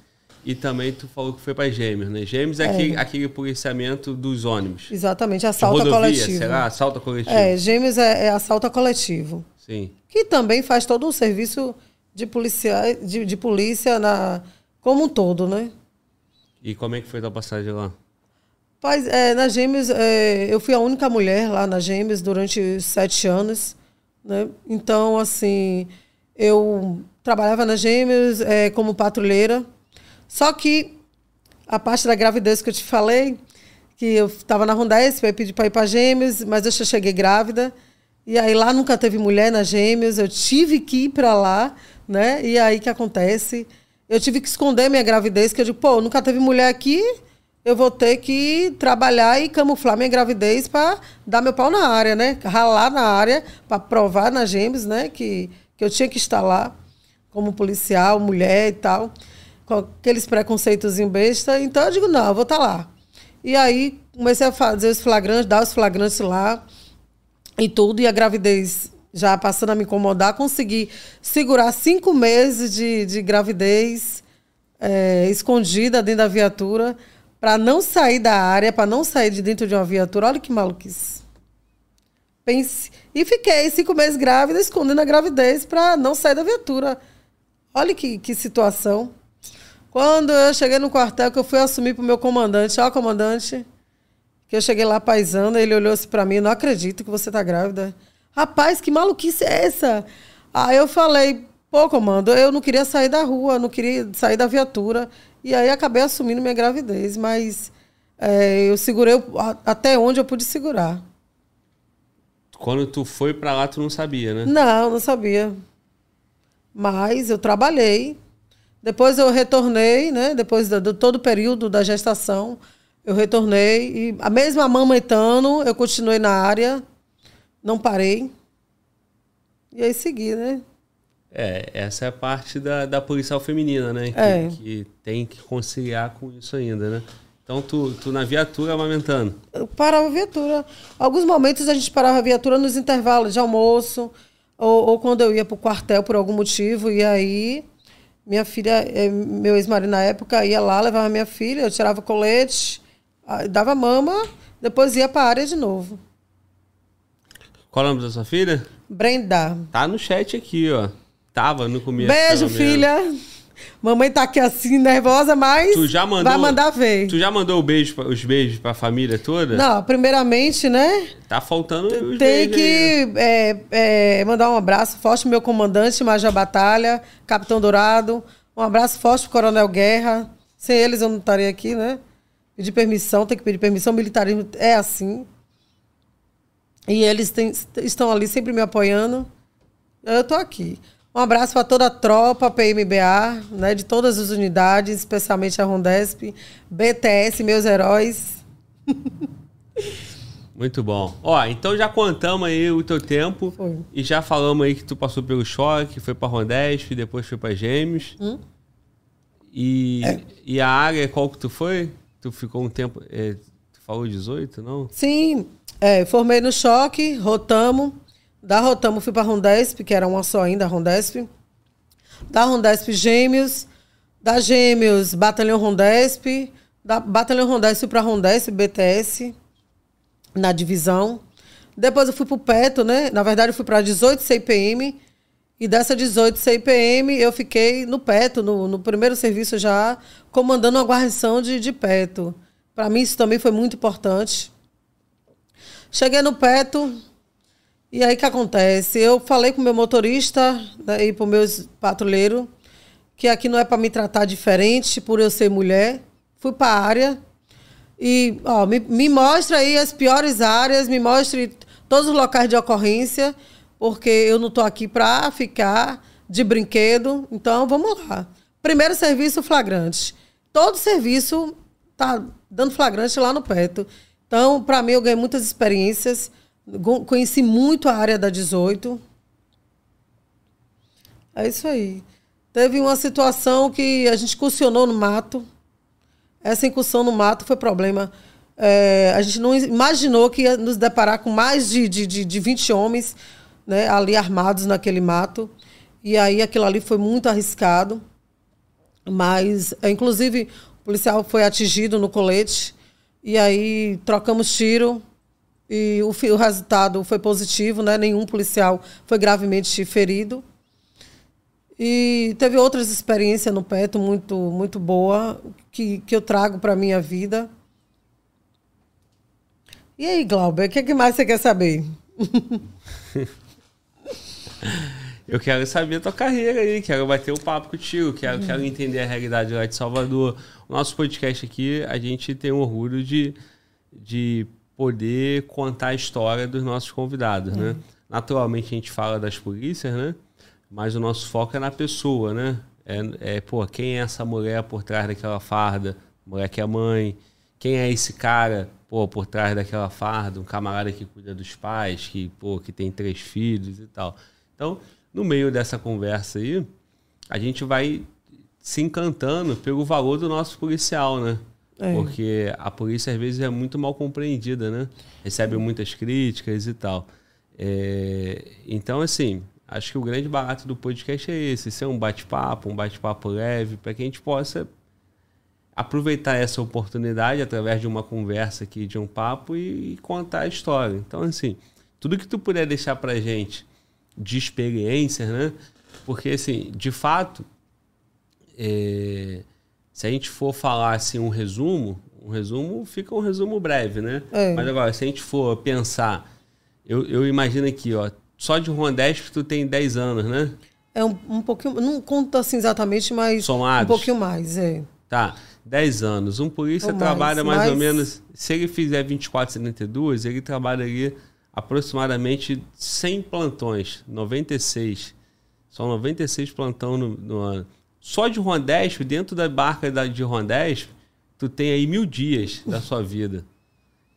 e também tu falou que foi para Gêmeos, né? Gêmeos é, é. Aquele, aquele policiamento dos ônibus. Exatamente, assalto rodovia, coletivo. Será? Assalto coletivo. É, Gêmeos é, é assalto coletivo. Sim. Que também faz todo um serviço de polícia, de, de polícia na, como um todo, né? E como é que foi a passagem lá? Paz, é, na Gêmeos, é, eu fui a única mulher lá na Gêmeos durante sete anos. Né? Então, assim, eu trabalhava na Gêmeos é, como patrulheira. Só que a parte da gravidez que eu te falei, que eu estava na Rondesp, eu pedi para ir para Gêmeos, mas eu já cheguei grávida. E aí lá nunca teve mulher nas Gêmeos, eu tive que ir para lá, né? E aí que acontece? Eu tive que esconder minha gravidez, que eu digo, pô, nunca teve mulher aqui, eu vou ter que trabalhar e camuflar minha gravidez para dar meu pau na área, né? Ralar na área para provar nas Gêmeos, né, que que eu tinha que estar lá, como policial, mulher e tal, com aqueles preconceitos besta. Então eu digo, não, eu vou estar lá. E aí comecei a fazer os flagrantes, dar os flagrantes lá e tudo, e a gravidez já passando a me incomodar, consegui segurar cinco meses de, de gravidez é, escondida dentro da viatura para não sair da área, para não sair de dentro de uma viatura. Olha que maluquice. Pense. E fiquei cinco meses grávida, escondendo a gravidez para não sair da viatura. Olha que, que situação. Quando eu cheguei no quartel, que eu fui assumir para o meu comandante, ó, comandante, que eu cheguei lá paisando, ele olhou assim para mim, não acredito que você tá grávida. Rapaz, que maluquice é essa? Aí eu falei, pô, comando, eu não queria sair da rua, não queria sair da viatura. E aí acabei assumindo minha gravidez, mas é, eu segurei até onde eu pude segurar. Quando tu foi para lá, tu não sabia, né? Não, não sabia. Mas eu trabalhei. Depois eu retornei, né? Depois do, do todo o período da gestação, eu retornei. E a mesma amamentando, eu continuei na área não parei. E aí segui, né? É, essa é a parte da, da policial feminina, né? Que, é. que tem que conciliar com isso ainda, né? Então, tu, tu na viatura amamentando? Eu parava a viatura. Alguns momentos a gente parava a viatura nos intervalos de almoço, ou, ou quando eu ia para o quartel por algum motivo, e aí minha filha, eh, meu ex-marido na época, ia lá, levava minha filha, eu tirava o colete, dava mama, depois ia para a área de novo. Qual é o nome da sua filha? Brenda. Tá no chat aqui, ó. Tava no começo. Beijo, filha. Mamãe tá aqui assim, nervosa, mas tu já mandou, vai mandar ver. Tu já mandou beijo, os beijos pra família toda? Não, primeiramente, né? Tá faltando os Tem que é, é, mandar um abraço forte pro meu comandante, Major Batalha, Capitão Dourado. Um abraço forte pro Coronel Guerra. Sem eles eu não estaria aqui, né? Pedir permissão, tem que pedir permissão. Militarismo é assim. E eles têm, estão ali sempre me apoiando. Eu estou aqui. Um abraço para toda a tropa PMBA, né, de todas as unidades, especialmente a Rondesp, BTS, meus heróis. Muito bom. Ó, então já contamos aí o teu tempo foi. e já falamos aí que tu passou pelo choque, foi para Rondesp, depois foi para Gêmeos. Hum? E, é. e a área qual que tu foi? Tu ficou um tempo, é, tu falou 18, não? Sim, é, formei no choque, Rotamo. Da Rotamo fui para Rondesp, que era uma só ainda, Rondesp. Da Rondesp Gêmeos. Da Gêmeos, Batalhão Rondesp. Da Batalhão Rondesp para Rondesp, BTS, na divisão. Depois eu fui para o PETO, né? Na verdade, eu fui para 18 CPM. E dessa 18 CPM, eu fiquei no PETO, no, no primeiro serviço já, comandando uma guarnição de, de PETO. Para mim, isso também foi muito importante. Cheguei no Peto, e aí o que acontece? Eu falei com o meu motorista né, e para o meu patrulheiro que aqui não é para me tratar diferente por eu ser mulher. Fui para a área e ó, me, me mostra aí as piores áreas, me mostre todos os locais de ocorrência, porque eu não estou aqui para ficar de brinquedo. Então vamos lá. Primeiro serviço flagrante. Todo serviço tá dando flagrante lá no Peto. Então, para mim, eu ganhei muitas experiências. Conheci muito a área da 18. É isso aí. Teve uma situação que a gente incursionou no mato. Essa incursão no mato foi problema. É, a gente não imaginou que ia nos deparar com mais de, de, de 20 homens né, ali armados naquele mato. E aí aquilo ali foi muito arriscado. Mas, é, inclusive, o policial foi atingido no colete. E aí trocamos tiro e o, o resultado foi positivo, né? Nenhum policial foi gravemente ferido. E teve outras experiências no Peto muito muito boa que, que eu trago para minha vida. E aí, Glauber, o que, é que mais você quer saber? eu quero saber a tua carreira aí, quero bater um papo contigo, quero, uhum. quero entender a realidade lá de Salvador, o nosso podcast aqui, a gente tem o orgulho de, de poder contar a história dos nossos convidados, né? Naturalmente a gente fala das polícias, né? Mas o nosso foco é na pessoa, né? É, é, pô, quem é essa mulher por trás daquela farda? Mulher que é mãe. Quem é esse cara, pô, por trás daquela farda? Um camarada que cuida dos pais, que, pô, que tem três filhos e tal. Então, no meio dessa conversa aí, a gente vai se encantando pelo valor do nosso policial, né? É. Porque a polícia às vezes é muito mal compreendida, né? Recebe muitas críticas e tal. É... Então, assim, acho que o grande barato do podcast é esse: ser um bate-papo, um bate-papo leve, para que a gente possa aproveitar essa oportunidade através de uma conversa aqui, de um papo e, e contar a história. Então, assim, tudo que tu puder deixar pra gente de experiências, né? Porque, assim, de fato, é, se a gente for falar assim um resumo, um resumo fica um resumo breve, né? É. Mas agora, se a gente for pensar, eu, eu imagino aqui, ó, só de Rondesp tu tem 10 anos, né? É um, um pouquinho, não conta assim exatamente, mas Somados. um pouquinho mais, é. Tá, 10 anos. Um polícia ou trabalha mais, mais, ou menos, se ele fizer 24, 72, ele trabalharia aproximadamente 100 plantões, 96. São 96 plantão no, no ano. Só de Rondesp, dentro da barca de Rondesp, tu tem aí mil dias da sua vida.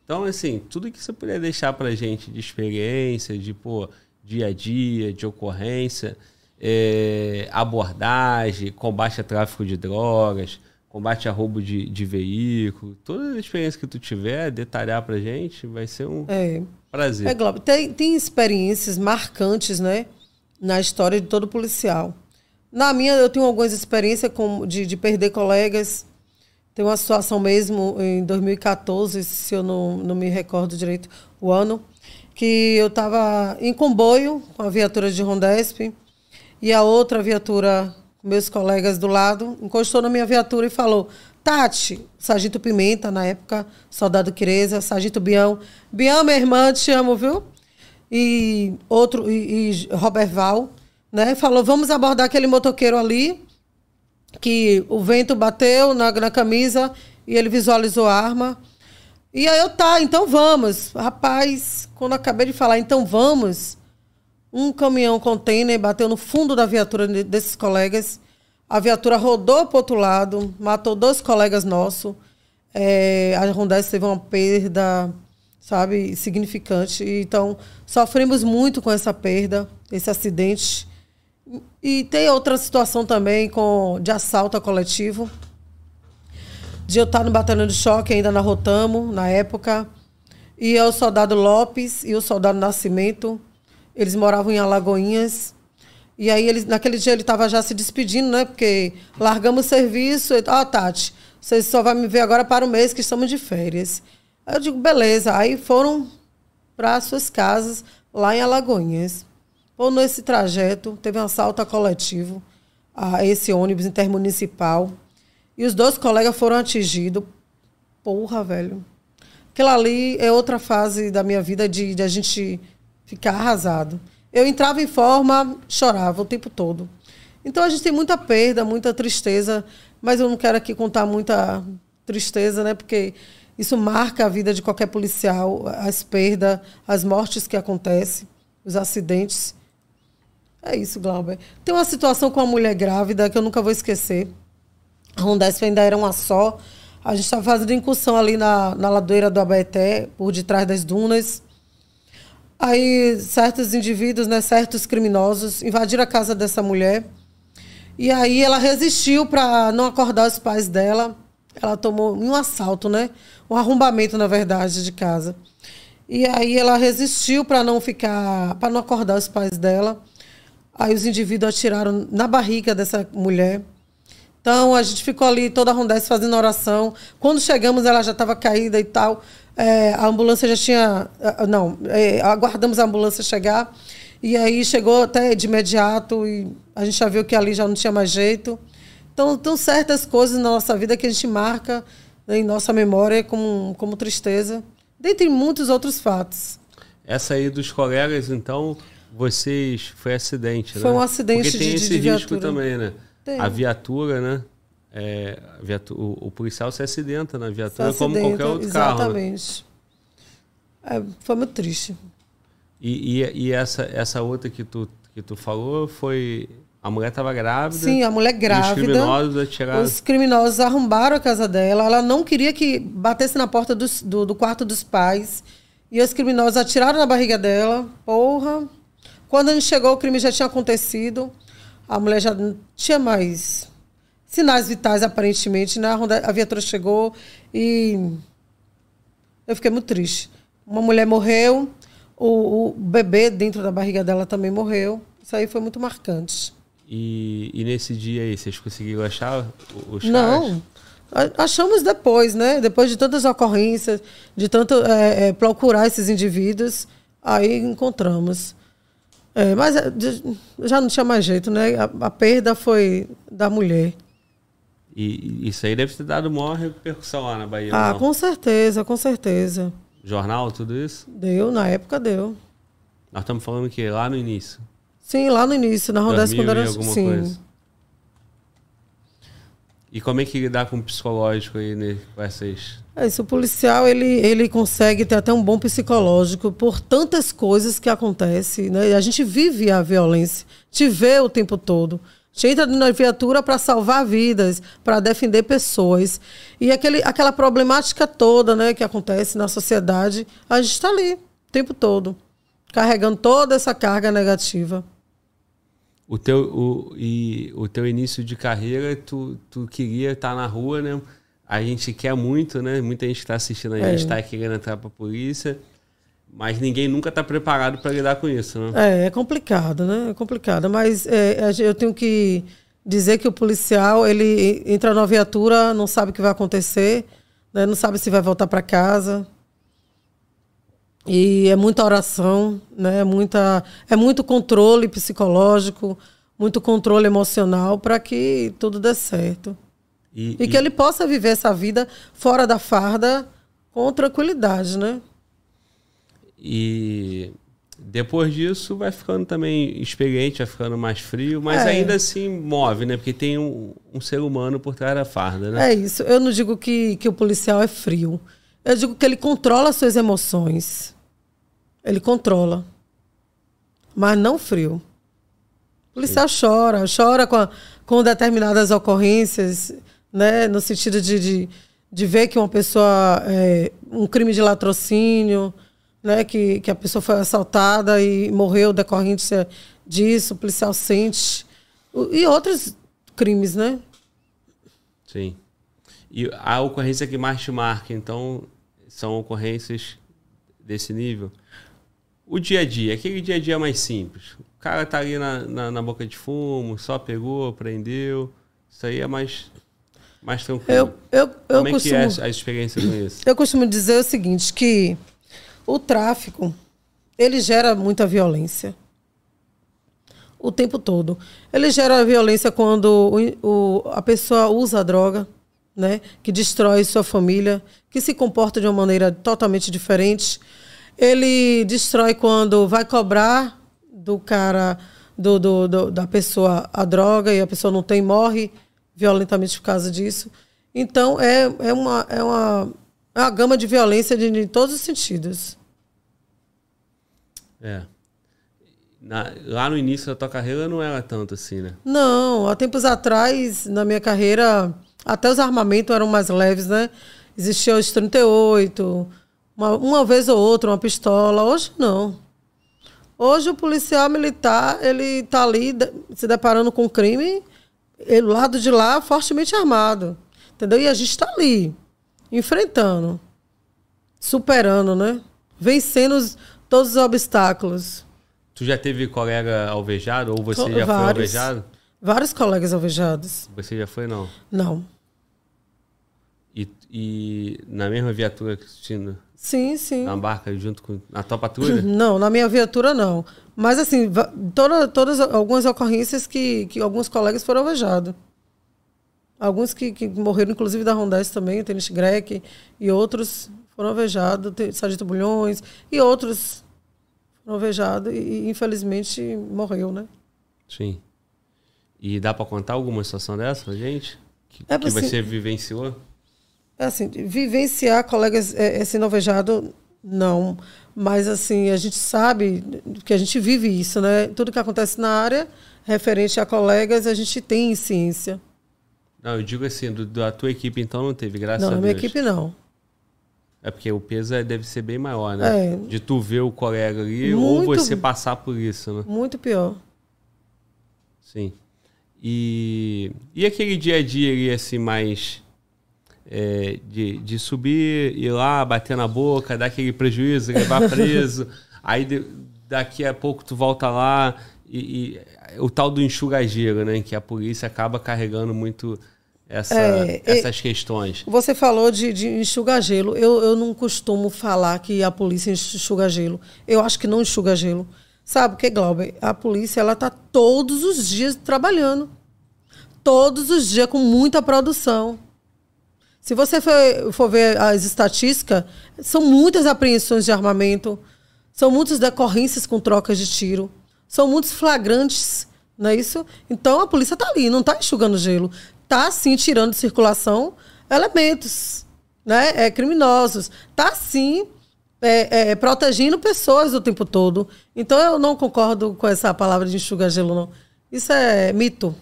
Então, assim, tudo que você puder deixar pra gente de experiência, de pô, dia a dia, de ocorrência, é, abordagem, combate a tráfico de drogas, combate a roubo de, de veículo, toda a experiência que tu tiver, detalhar pra gente, vai ser um é. Prazer. É, Glauber, tem, tem experiências marcantes, né, na história de todo policial. Na minha, eu tenho algumas experiências com, de, de perder colegas. Tem uma situação mesmo em 2014, se eu não, não me recordo direito o ano, que eu estava em comboio com a viatura de Rondesp e a outra viatura, meus colegas do lado, encostou na minha viatura e falou: Tati, Sargento Pimenta, na época, soldado Quireza, Sargento Bião. Bião, minha irmã, te amo, viu? E outro, e, e Robert Val né? Falou, vamos abordar aquele motoqueiro ali, que o vento bateu na, na camisa e ele visualizou a arma. E aí eu, tá, então vamos. Rapaz, quando acabei de falar, então vamos, um caminhão container bateu no fundo da viatura desses colegas. A viatura rodou para outro lado, matou dois colegas nossos. É, a Rondeste teve uma perda, sabe, significante. Então, sofremos muito com essa perda, esse acidente. E tem outra situação também com, de assalto coletivo. De eu estar no batalhão de choque, ainda na Rotamo, na época. E é o soldado Lopes e o soldado Nascimento. Eles moravam em Alagoinhas. E aí, ele, naquele dia, ele estava já se despedindo, né? Porque largamos o serviço. Ó, oh, Tati, você só vai me ver agora para o mês que estamos de férias. Aí eu digo, beleza. Aí foram para suas casas lá em Alagoinhas. Ou nesse trajeto, teve um assalto coletivo a esse ônibus intermunicipal. E os dois colegas foram atingidos. Porra, velho. Aquilo ali é outra fase da minha vida de, de a gente ficar arrasado. Eu entrava em forma, chorava o tempo todo. Então a gente tem muita perda, muita tristeza, mas eu não quero aqui contar muita tristeza, né? Porque isso marca a vida de qualquer policial, as perdas, as mortes que acontecem, os acidentes. É isso, Glauber. Tem uma situação com uma mulher grávida que eu nunca vou esquecer. A Rondesp ainda era uma só. A gente estava fazendo incursão ali na, na ladeira do Abaeté, por detrás das dunas. Aí certos indivíduos, né, certos criminosos, invadiram a casa dessa mulher. E aí ela resistiu para não acordar os pais dela. Ela tomou um assalto, né? Um arrombamento, na verdade, de casa. E aí ela resistiu para não ficar, para não acordar os pais dela. Aí os indivíduos atiraram na barriga dessa mulher. Então a gente ficou ali toda a rondesse fazendo oração. Quando chegamos, ela já estava caída e tal. É, a ambulância já tinha. Não, é, aguardamos a ambulância chegar. E aí chegou até de imediato e a gente já viu que ali já não tinha mais jeito. Então, tem certas coisas na nossa vida que a gente marca em nossa memória como, como tristeza, dentre muitos outros fatos. Essa aí dos colegas, então, vocês. Foi acidente, né? Foi um acidente Porque tem de, esse de risco também, né? Tem. A viatura, né? É, o, o, policial se acidenta na viatura acidenta, como qualquer outro exatamente. carro. Né? Exatamente. Né? É, foi muito triste. E, e, e, essa, essa outra que tu, que tu falou foi. A mulher estava grávida. Sim, a mulher grávida. os criminosos atiraram. Os criminosos arrombaram a casa dela. Ela não queria que batesse na porta do, do, do quarto dos pais. E os criminosos atiraram na barriga dela. Porra. Quando a gente chegou, o crime já tinha acontecido. A mulher já não tinha mais sinais vitais, aparentemente. Né? A viatura chegou e eu fiquei muito triste. Uma mulher morreu, o, o bebê dentro da barriga dela também morreu. Isso aí foi muito marcante. E, e nesse dia aí, vocês conseguiram achar os Não. Achamos depois, né? Depois de tantas ocorrências, de tanto é, é, procurar esses indivíduos, aí encontramos. É, mas é, já não tinha mais jeito, né? A, a, perda foi da mulher. E isso aí deve ter dado maior repercussão lá na Bahia. Ah, não? com certeza, com certeza. Jornal, tudo isso? Deu, na época deu. Nós estamos falando que lá no início. Sim, lá no início, na Rondesp quando era sim. Coisa. E como é que lidar com o psicológico aí né, com essas. É isso, o policial ele, ele consegue ter até um bom psicológico por tantas coisas que acontecem. Né? A gente vive a violência, te vê o tempo todo. A gente entra na viatura para salvar vidas, para defender pessoas. E aquele, aquela problemática toda né, que acontece na sociedade, a gente está ali o tempo todo, carregando toda essa carga negativa o teu, o, e, o teu início de carreira, tu, tu queria estar na rua, né? A gente quer muito, né? Muita gente está assistindo a gente está é. querendo entrar para a polícia, mas ninguém nunca está preparado para lidar com isso, né? É, é complicado, né? É complicado, mas é, eu tenho que dizer que o policial, ele entra na viatura, não sabe o que vai acontecer, né? não sabe se vai voltar para casa. E é muita oração, né? É muita, é muito controle psicológico, muito controle emocional para que tudo dê certo. E, e, e, que ele possa viver essa vida fora da farda com tranquilidade, né? E depois disso vai ficando também experiente, vai ficando mais frio, mas é. ainda assim move, né? Porque tem um, um, ser humano por trás da farda, né? É isso. Eu não digo que, que o policial é frio. Eu digo que ele controla as suas emoções. Ele controla. Mas não frio. O policial Sim. chora, chora com, a, com determinadas ocorrências, né? No sentido de, de, de ver que uma pessoa. É, um crime de latrocínio, né? Que, que a pessoa foi assaltada e morreu decorrente disso, o policial sente. E outros crimes, né? Sim. E a ocorrência que mais te marca, então, são ocorrências desse nível? o dia a dia, aquele dia a dia mais simples. O cara tá ali na, na, na boca de fumo, só pegou, prendeu. Isso aí é mais, mais tranquilo. Eu, eu, eu Como costumo, é que é a experiência com isso? Eu costumo dizer o seguinte, que o tráfico, ele gera muita violência. O tempo todo. Ele gera violência quando o, o, a pessoa usa a droga, né? que destrói sua família, que se comporta de uma maneira totalmente diferente ele destrói quando vai cobrar do cara, do, do, do, da pessoa a droga e a pessoa não tem, morre violentamente por causa disso. Então, é, é, uma, é, uma, é uma gama de violência de, de todos os sentidos. É. Na, lá no início da tua carreira não era tanto assim, né? Não, há tempos atrás, na minha carreira, até os armamentos eram mais leves, né? Existia os 38, uma, uma vez ou outra, uma pistola. Hoje não. Hoje o policial militar, ele está ali se deparando com crime, ele, do lado de lá, fortemente armado. Entendeu? E a gente está ali, enfrentando, superando, né? Vencendo os, todos os obstáculos. Tu já teve colega alvejado ou você já vários, foi alvejado? Vários colegas alvejados. Você já foi, não? Não. E, e na mesma viatura, Cristina? Sim, sim. Na barca junto com. Na tua patrulha? Não, na minha viatura não. Mas assim, toda, todas algumas ocorrências que, que alguns colegas foram alvejados. Alguns que, que morreram, inclusive da Rondés também, o Tênis Grec, e outros foram alvejados, Sargento Bulhões, e outros foram alvejados, e, infelizmente morreu, né? Sim. E dá para contar alguma situação dessa pra gente? Que, é, que você vivenciou? É assim, vivenciar colegas é, sendo alvejado, não. Mas, assim, a gente sabe que a gente vive isso, né? Tudo que acontece na área, referente a colegas, a gente tem ciência. Não, eu digo assim, do, da tua equipe, então, não teve, graças não, a Deus. Não, minha equipe não. É porque o peso é- deve ser bem maior, né? É. De tu ver o colega ali ou Muito- você passar por isso, né? Muito pior. Sim. E, e aquele dia a dia ali, assim, mais é, de, de subir, ir lá, bater na boca, dar aquele prejuízo, levar preso, aí de- daqui a pouco tu volta lá e, e o tal do enxugageiro, né? Que a polícia acaba carregando muito essa, É, essas questões. Você falou de, de enxugar gelo. Eu, eu não costumo falar que a polícia enxuga gelo. Eu acho que não enxuga gelo. Sabe o que, Glauber? A polícia ela tá todos os dias trabalhando. Todos os dias com muita produção. Se você for, for ver as estatísticas, são muitas apreensões de armamento, são muitas decorrências com trocas de tiro, são muitos flagrantes, não é isso? Então a polícia está ali, não está enxugando gelo. Está sim tirando de circulação elementos né, é, criminosos. Está sim é, é, protegendo pessoas o tempo todo. Então eu não concordo com essa palavra de enxugar gelo, não. Isso é mito.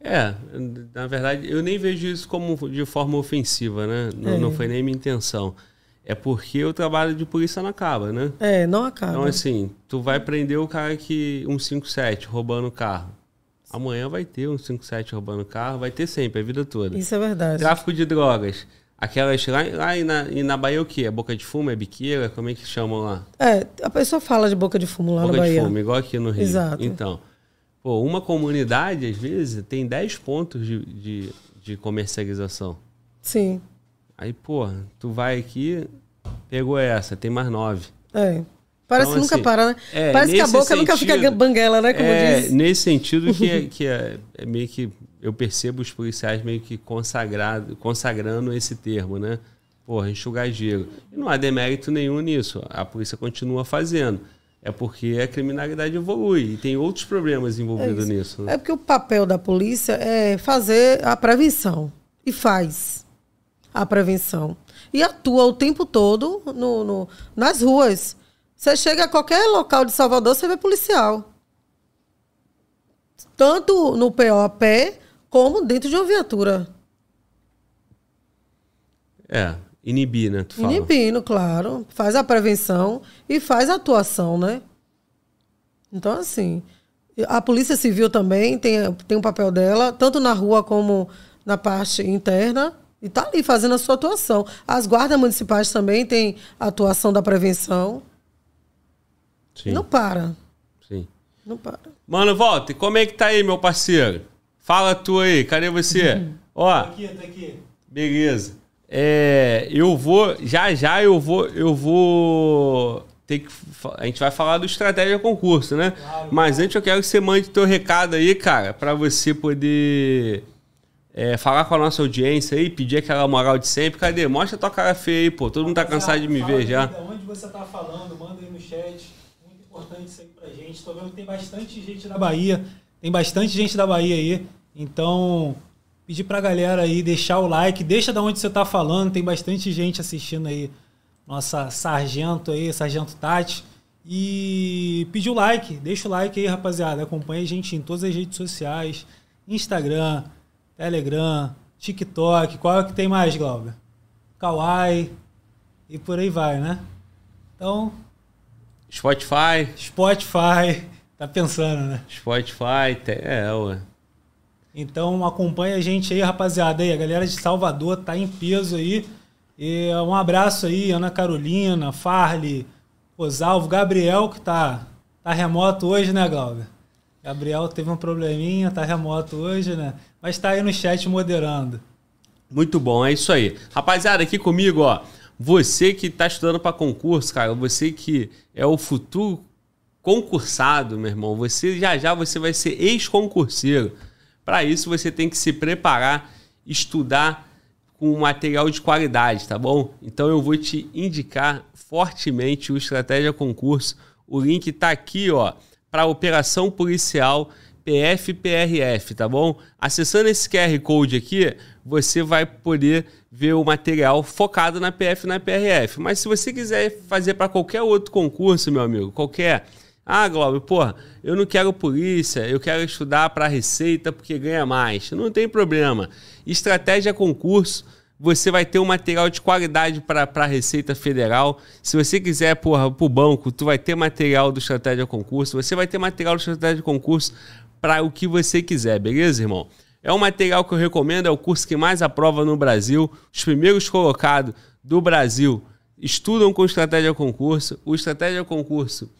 É, na verdade, eu nem vejo isso como de forma ofensiva, né? Não, É. não foi nem minha intenção. É porque o trabalho de polícia não acaba, né? É, não acaba. Então, assim, tu vai prender o cara que. um 57 roubando o carro. Amanhã vai ter um 57 roubando carro, vai ter sempre, a vida toda. Isso é verdade. Tráfico de drogas. Aquelas. Lá, lá e na, e na Bahia o quê? É boca de fumo? É biqueira? Como é que chamam lá? É, a pessoa fala de boca de fumo lá boca na de Bahia. fumo, igual aqui no Rio. Exato. Então, pô, uma comunidade, às vezes, tem 10 pontos de, de, de comercialização. Sim. Aí, pô, tu vai aqui, pegou essa, tem mais nove. É. Parece Então, que nunca assim, para, né? é, Parece que a boca nunca fica sentido- banguela, né? Como é, diz. nesse sentido que, é, que é, é meio que eu percebo os policiais meio que consagrado, consagrando esse termo, né? Porra, enxugar gelo. E não há demérito nenhum nisso. A polícia continua fazendo. É porque a criminalidade evolui e tem outros problemas envolvidos nisso. né? É porque o papel da polícia é fazer a prevenção. E faz a prevenção. E atua o tempo todo no, no- nas ruas. Você chega a qualquer local de Salvador, você vê policial. Tanto no PO a pé, como dentro de uma viatura. É, inibir, né? Tu fala. Inibindo, claro. Faz a prevenção e faz a atuação, né? Então, assim, a Polícia Civil também tem, tem um papel dela, tanto na rua como na parte interna, e está ali fazendo a sua atuação. As guardas municipais também têm a atuação da prevenção. Sim, Não para. sim. Não para. Mano, volta. E como é que tá aí, meu parceiro? Fala tu aí, cadê você? Ó, aqui, tá aqui. Beleza. É, eu vou já já eu vou eu vou ter que a gente vai falar do estratégia concurso, né? Claro. Mas antes eu quero que você mande teu recado aí, cara, pra você poder é, falar com a nossa audiência aí, pedir aquela moral de sempre. Cadê? Mostra tua cara feia aí, pô. Todo mundo tá cansado de me ver já. Onde você tá falando, manda aí no chat. Importante isso aí pra gente. Tô vendo que tem bastante gente da Bahia. Tem bastante gente da Bahia aí. Então, pedir pra galera aí deixar o like. Deixa da onde você tá falando. Tem bastante gente assistindo aí. Nossa sargento aí, sargento Tati. E pedir o like. Deixa o like aí, rapaziada. Acompanha a gente em todas as redes sociais. Instagram, Telegram, TikTok. Qual é que tem mais, Glauber? Kawaii e por aí vai, né? Então, Spotify, Spotify, tá pensando, né? Spotify, é, ué. Então acompanha a gente aí, rapaziada. Aí, a galera de Salvador tá em peso aí. E um abraço aí, Ana Carolina, Farley, Rosalvo, Gabriel, que tá, tá remoto hoje, né, Glauber? Gabriel teve um probleminha, tá remoto hoje, né? Mas tá aí no chat moderando. Muito bom, é isso aí. Rapaziada, aqui comigo, ó. Você que tá estudando para concurso, cara, você que é o futuro concursado, meu irmão, você já já você vai ser ex-concurseiro. Para isso você tem que se preparar, estudar com material de qualidade, tá bom? Então eu vou te indicar fortemente o Estratégia Concurso. O link tá aqui, ó, para operação policial PFPRF, tá bom? Acessando esse QR Code aqui, você vai poder ver o material focado na PF na PRF. Mas se você quiser fazer para qualquer outro concurso, meu amigo, qualquer. Ah, Glauber, porra, eu não quero polícia, eu quero estudar para Receita porque ganha mais. Não tem problema. Estratégia Concurso você vai ter um material de qualidade para a Receita Federal. Se você quiser, porra, para o banco, tu vai ter material do Estratégia Concurso. Você vai ter material do Estratégia Concurso para o que você quiser, beleza, irmão? É um material que eu recomendo, é o curso que mais aprova no Brasil. Os primeiros colocados do Brasil estudam com Estratégia Concurso. O Estratégia Concurso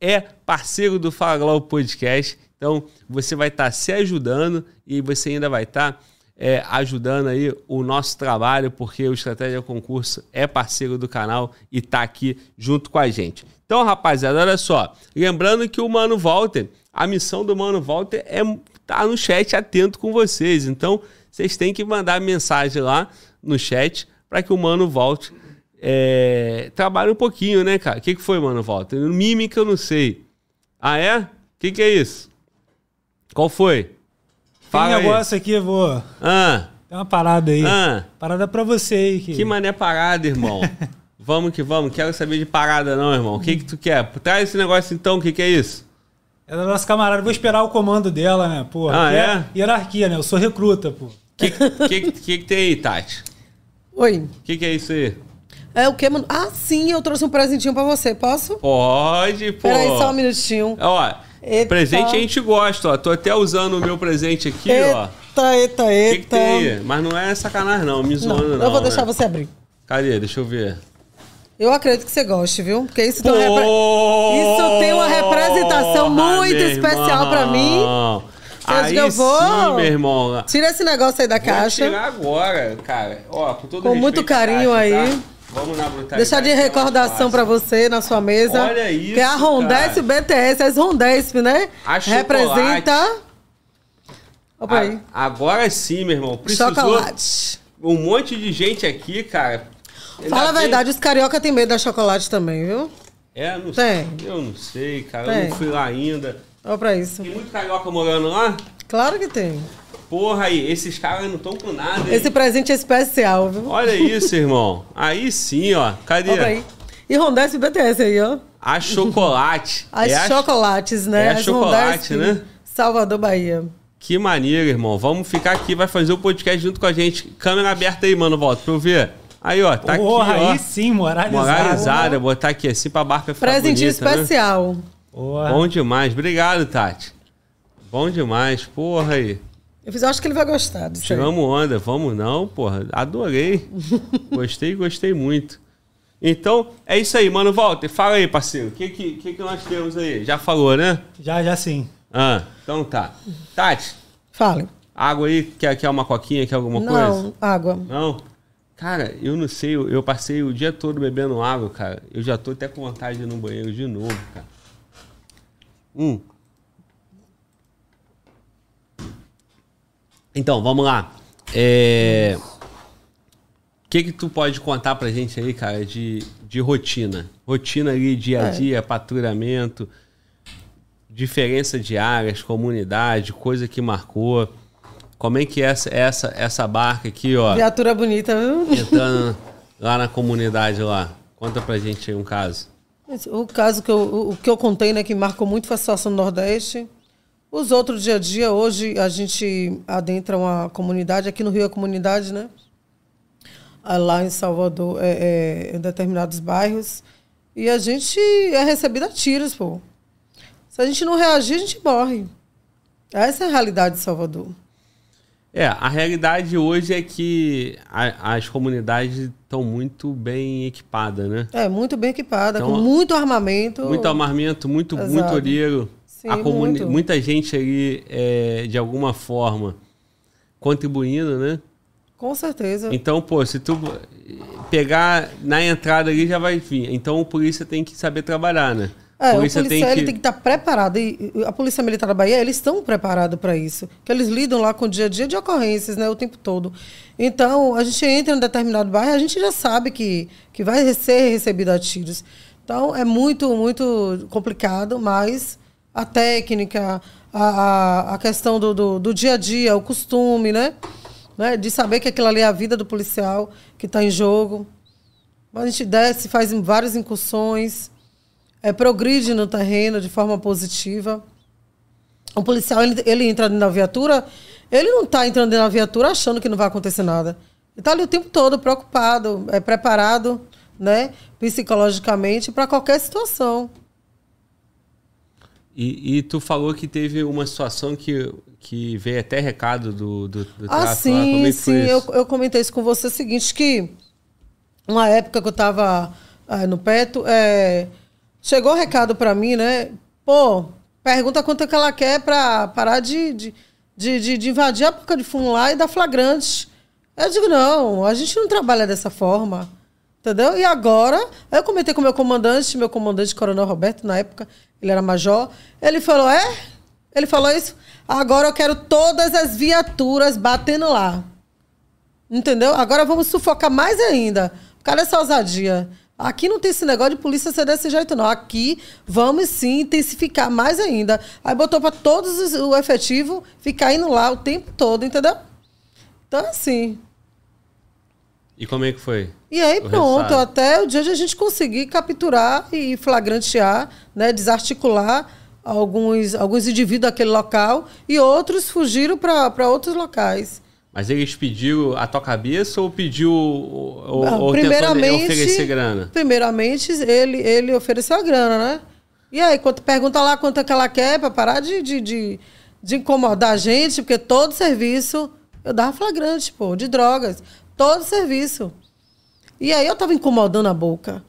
é parceiro do Fala Globo Podcast. Então, você vai estar tá se ajudando e você ainda vai estar tá, é, ajudando aí o nosso trabalho, porque o Estratégia Concurso é parceiro do canal e está aqui junto com a gente. Então, rapaziada, olha só. Lembrando que o Mano Walter, a missão do Mano Walter é estar tá no chat atento com vocês. Então, vocês têm que mandar mensagem lá no chat para que o Mano volte é, trabalha um pouquinho, né, cara? O que, que foi, mano, Walter? Mímica eu não sei. Ah, é? O que, que é isso? Qual foi? Fala Tem um negócio aí. aqui, vou. Ah. Tem uma parada aí. Ah. Parada pra você aí. Que, que mané parada, irmão. vamos que vamos. Quero saber de parada, não, irmão. O que, que tu quer? Traz esse negócio então, o que, que é isso? É da nossa camarada. Vou esperar o comando dela, né? Pô, ah, é? é? Hierarquia, né? Eu sou recruta, pô. O que, que, que, que tem aí, Tati? Oi. O que, que é isso aí? É o que, mano? Ah, sim, eu trouxe um presentinho pra você. Posso? Pode, pô. Peraí, só um minutinho. Ó, eita. presente a gente gosta, ó. Tô até usando o meu presente aqui, eita, ó. Eita, eita, eita. Que que tem aí? Mas não é sacanagem, não. Me zoando, não. não eu vou deixar né? você abrir. Cadê? Deixa eu ver. Eu acredito que você goste, viu? Porque isso tem, repre... isso tem uma representação muito especial para mim. Aí eu vou. Sim, meu irmão. Tira esse negócio aí da vou caixa. tirar agora, cara. Ó, com todo Com muito carinho caixa, aí. Tá? Vamos na brutalidade. Deixar de recordação para você na sua mesa. Olha isso. Que é a Rondesp BTS, as Rondesp, né? A Representa. Opa aí. agora sim, meu irmão. Precisou chocolate. Um monte de gente aqui, cara. Fala a verdade, os carioca têm medo da chocolate também, viu? É, não tem. sei. Eu não sei, cara. Tem. Eu não fui lá ainda. Olha pra isso. Tem muito carioca morando lá? Claro que tem. Porra aí, esses caras não estão com nada. Hein? Esse presente é especial, viu? Olha isso, irmão. Aí sim, ó. Cadê? Olha aí. E Rondesp BTS aí, ó. A chocolate. As é chocolates, né? É a chocolate, né? Salvador, Bahia. Que maneiro, irmão. Vamos ficar aqui, vai fazer o podcast junto com a gente. Câmera aberta aí, mano, volta pra eu ver. Aí, ó, tá Porra, aqui, ó. aí sim, moralizada. Moralizada, botar aqui assim pra barca ficar Presentinho bonita, né? especial. Né? Bom demais. Obrigado, Tati. Bom demais. Porra aí. Eu fiz, eu acho que ele vai gostar disso Tiramos onda, vamos não, porra. Adorei. gostei, gostei muito. Então, é isso aí, mano. Walter, fala aí, parceiro. O que, que, que, que nós temos aí? Já falou, né? Já, já sim. Ah, então tá. Tati. Fale. Água aí, quer, quer uma coquinha, quer alguma não, coisa? Não, água. Não? Cara, eu não sei, eu, eu passei o dia todo bebendo água, cara. Eu já tô até com vontade de ir no banheiro de novo, cara. Hum. Então, vamos lá. É... O que que tu pode contar pra gente aí, cara, de, de rotina? Rotina ali, dia a é. dia, é. patrulhamento, diferença de áreas, comunidade, coisa que marcou. Como é que é essa, essa, essa barca aqui, ó? Viatura bonita, viu? Entrando lá na comunidade lá. Conta pra gente aí um caso. O caso que eu, o que eu contei, né, que marcou muito foi a situação do Nordeste. Os outros dia a dia, hoje a gente adentra uma comunidade, aqui no Rio é comunidade, né? Ah, lá em Salvador, é, é, em determinados bairros. E a gente é recebido a tiros, pô. Se a gente não reagir, a gente morre. Essa é a realidade de Salvador. É, a realidade hoje é que a, as comunidades estão muito bem equipadas, né? É, muito bem equipadas, então, com muito armamento. Muito armamento, muito, muito olheiro. Sim, muito. Muita gente ali, é, de alguma forma, contribuindo, né? Com certeza. Então, pô, se tu pegar na entrada ali, já vai vir. Então, o polícia tem que saber trabalhar, né? É, o policial tem que... Tem que estar tá preparado. E a Polícia Militar da Bahia, eles estão preparados para isso. Que eles lidam lá com o dia a dia de ocorrências, né? O tempo todo. Então, a gente entra em um determinado bairro, a gente já sabe que, que vai ser recebido a tiros. Então, é muito, muito complicado, mas a técnica, a, a, a questão do, do, do, dia a dia, o costume, né? né? De saber que aquilo ali é a vida do policial que está em jogo. A gente desce, faz várias incursões é, progride no terreno de forma positiva. O policial, ele, ele entra na viatura, ele não está entrando na viatura achando que não vai acontecer nada. Ele tá ali o tempo todo preocupado, é, preparado, né? Psicologicamente para qualquer situação. E, e, tu falou que teve uma situação que, que veio até recado do, do, do Ah, sim, é sim. Eu, eu comentei isso com você o seguinte, que uma época que eu estava é, no Peto, é, chegou recado para mim, né? Pô, pergunta quanto é que ela quer para parar de, de, de, de, invadir a boca de fumo lá e dar flagrante. Eu digo, não, a gente não trabalha dessa forma. Entendeu? E agora, eu comentei com o meu comandante, meu comandante, Coronel Roberto, na época, ele era major. Ele falou: é? Ele falou isso. Agora eu quero todas as viaturas batendo lá. Entendeu? Agora vamos sufocar mais ainda. Cadê essa ousadia? Aqui não tem esse negócio de polícia ser desse jeito, não. Aqui vamos sim intensificar mais ainda. Aí botou para todos os, o efetivo ficar indo lá o tempo todo, entendeu? Então, assim. E como é que foi? E aí, pronto, resultado? até o dia de a gente conseguir capturar e flagrantear, né, desarticular alguns, alguns indivíduos daquele local e outros fugiram para outros locais. Mas eles pediu a tua cabeça ou pediu ou, ou primeiramente, oferecer grana? Primeiramente, ele, ele ofereceu a grana, né? E aí, quando pergunta lá quanto é que ela quer para parar de, de, de, de, incomodar a gente, porque todo serviço eu dava flagrante, pô, de drogas. Todo serviço. E aí eu tava incomodando a boca.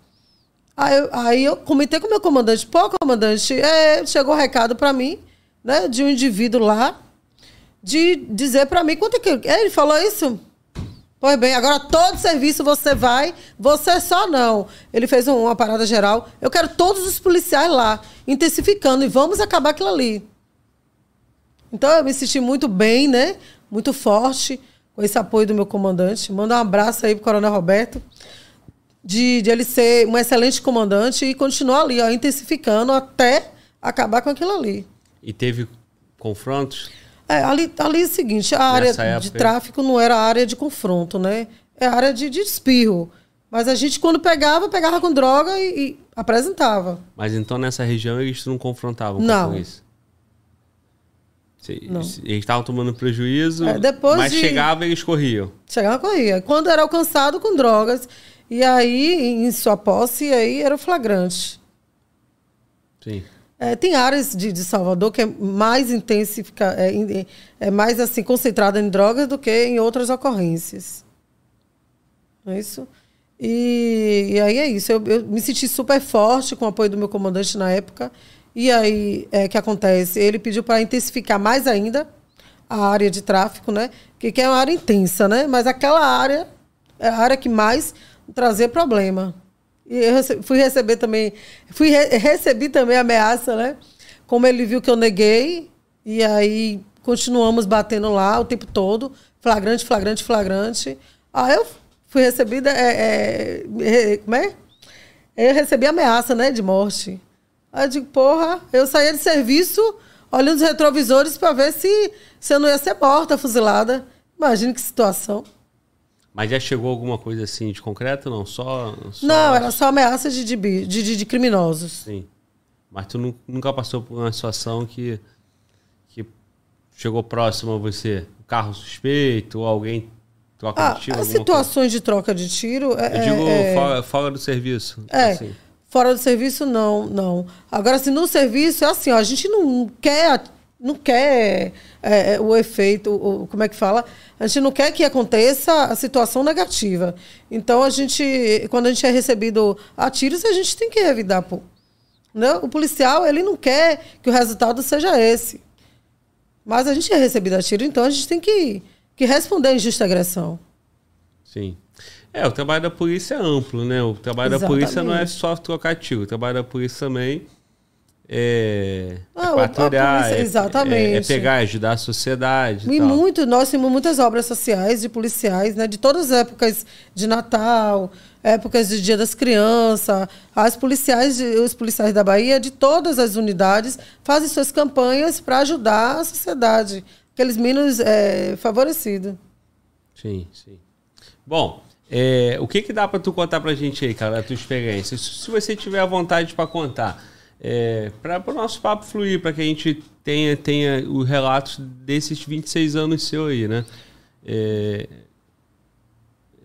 Aí, eu, aí eu comentei com o meu comandante, pô, comandante, é, chegou um recado para mim, né, de um indivíduo lá, de dizer para mim quanto é que. Ele falou isso? Pois bem, agora todo serviço você vai, você só não. Ele fez uma parada geral. Eu quero todos os policiais lá, intensificando, e vamos acabar aquilo ali. Então eu me senti muito bem, né? Muito forte com esse apoio do meu comandante. Manda um abraço aí pro Coronel Roberto, de, de ele ser um excelente comandante e continuar ali, ó, intensificando até acabar com aquilo ali. E teve confrontos? É, ali, ali é o seguinte, a área de tráfico não era área de confronto, né? É área de, de espirro. Mas a gente, quando pegava, pegava com droga e, e apresentava. Mas então nessa região eles não confrontavam não. com isso? Eles estavam tomando prejuízo, é, depois mas de... chegava e eles corriam. Chegava e corria. Quando era alcançado com drogas, e aí, em sua posse, aí era o flagrante. Sim. É, tem áreas de, de, Salvador que é mais intensifica, é, é, mais assim concentrada em drogas do que em outras ocorrências. Não é isso? E, e aí é isso. Eu, eu, me senti super forte com o apoio do meu comandante na época. E aí, é que acontece? Ele pediu para intensificar mais ainda a área de tráfico, né? Que, que é uma área intensa, né? Mas aquela área é a área que mais trazia problema. E eu fui receber também, fui re recebi também ameaça, né? Como ele viu que eu neguei, e aí continuamos batendo lá o tempo todo, flagrante, flagrante, flagrante. Aí eu fui recebida, é, é, como é? Eu recebi ameaça, né, de morte. Aí eu digo, porra, eu saía de serviço olhando os retrovisores para ver se, se eu não ia ser morta, fuzilada. Imagina que situação. Mas já chegou alguma coisa assim de concreto, não? Só. só... Não, era só ameaça de, de, de, de criminosos. Sim. Mas tu nunca passou por uma situação que, que chegou próximo a você? Um carro suspeito ou alguém troca ah, de tiro? As situações coisa? de troca de tiro. É, Eu digo é, fora, fora, do serviço. É. Assim. Fora do serviço, não, não. Agora, assim, no serviço, é assim, ó, a gente não quer, não quer é, é, o efeito, o, como é que fala? A gente não quer que aconteça a situação negativa. Então, a gente, quando a gente é recebido a tiros, a gente tem que revidar, pô. Né? O policial, ele não quer que o resultado seja esse. Mas a gente é recebido a tiro, então a gente tem que, que responder a injusta agressão. Sim. É, o trabalho da polícia é amplo, né? O trabalho Exatamente. da polícia não é só trocar tiro. O trabalho da polícia também é, ah, é patrulhar, polícia, exatamente. É, é, pegar, ajudar a sociedade. E, e muito, nós temos muitas obras sociais de policiais, né? De todas as épocas de Natal, épocas de Dia das Crianças. As policiais, os policiais da Bahia, de todas as unidades, fazem suas campanhas para ajudar a sociedade, aqueles menos é, favorecidos. Sim, sim. Bom, é, o que, que dá para tu contar para a gente aí, cara, a tua experiência? Se você tiver a vontade para contar, é, para o nosso papo fluir, para que a gente tenha, tenha os relatos desses 26 anos seu aí, né? É,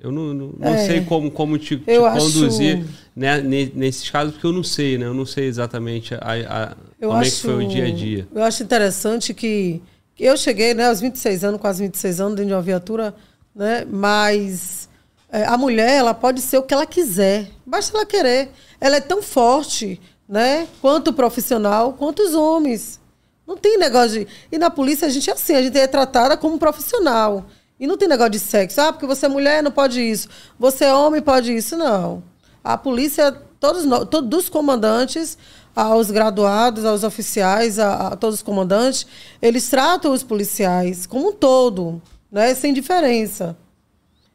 Eu não, não, não É. sei como, como te, te Eu acho- conduzir né, ne- nesses casos, porque eu não sei, né? Eu não sei exatamente a, a- Eu como acho, é que foi o dia a dia. Eu acho interessante que, que eu cheguei né, aos 26 anos, quase 26 anos, dentro de uma viatura, né, mas é, a mulher ela pode ser o que ela quiser, basta ela querer. Ela é tão forte né, quanto profissional, quanto os homens. Não tem negócio de. E na polícia a gente é assim, a gente é tratada como profissional. E não tem negócio de sexo. Ah, porque você é mulher, não pode isso. Você é homem, pode isso. Não. A polícia, todos, nós- todos dos comandantes, aos graduados, aos oficiais, a, a todos os comandantes, eles tratam os policiais como um todo, né? sem diferença.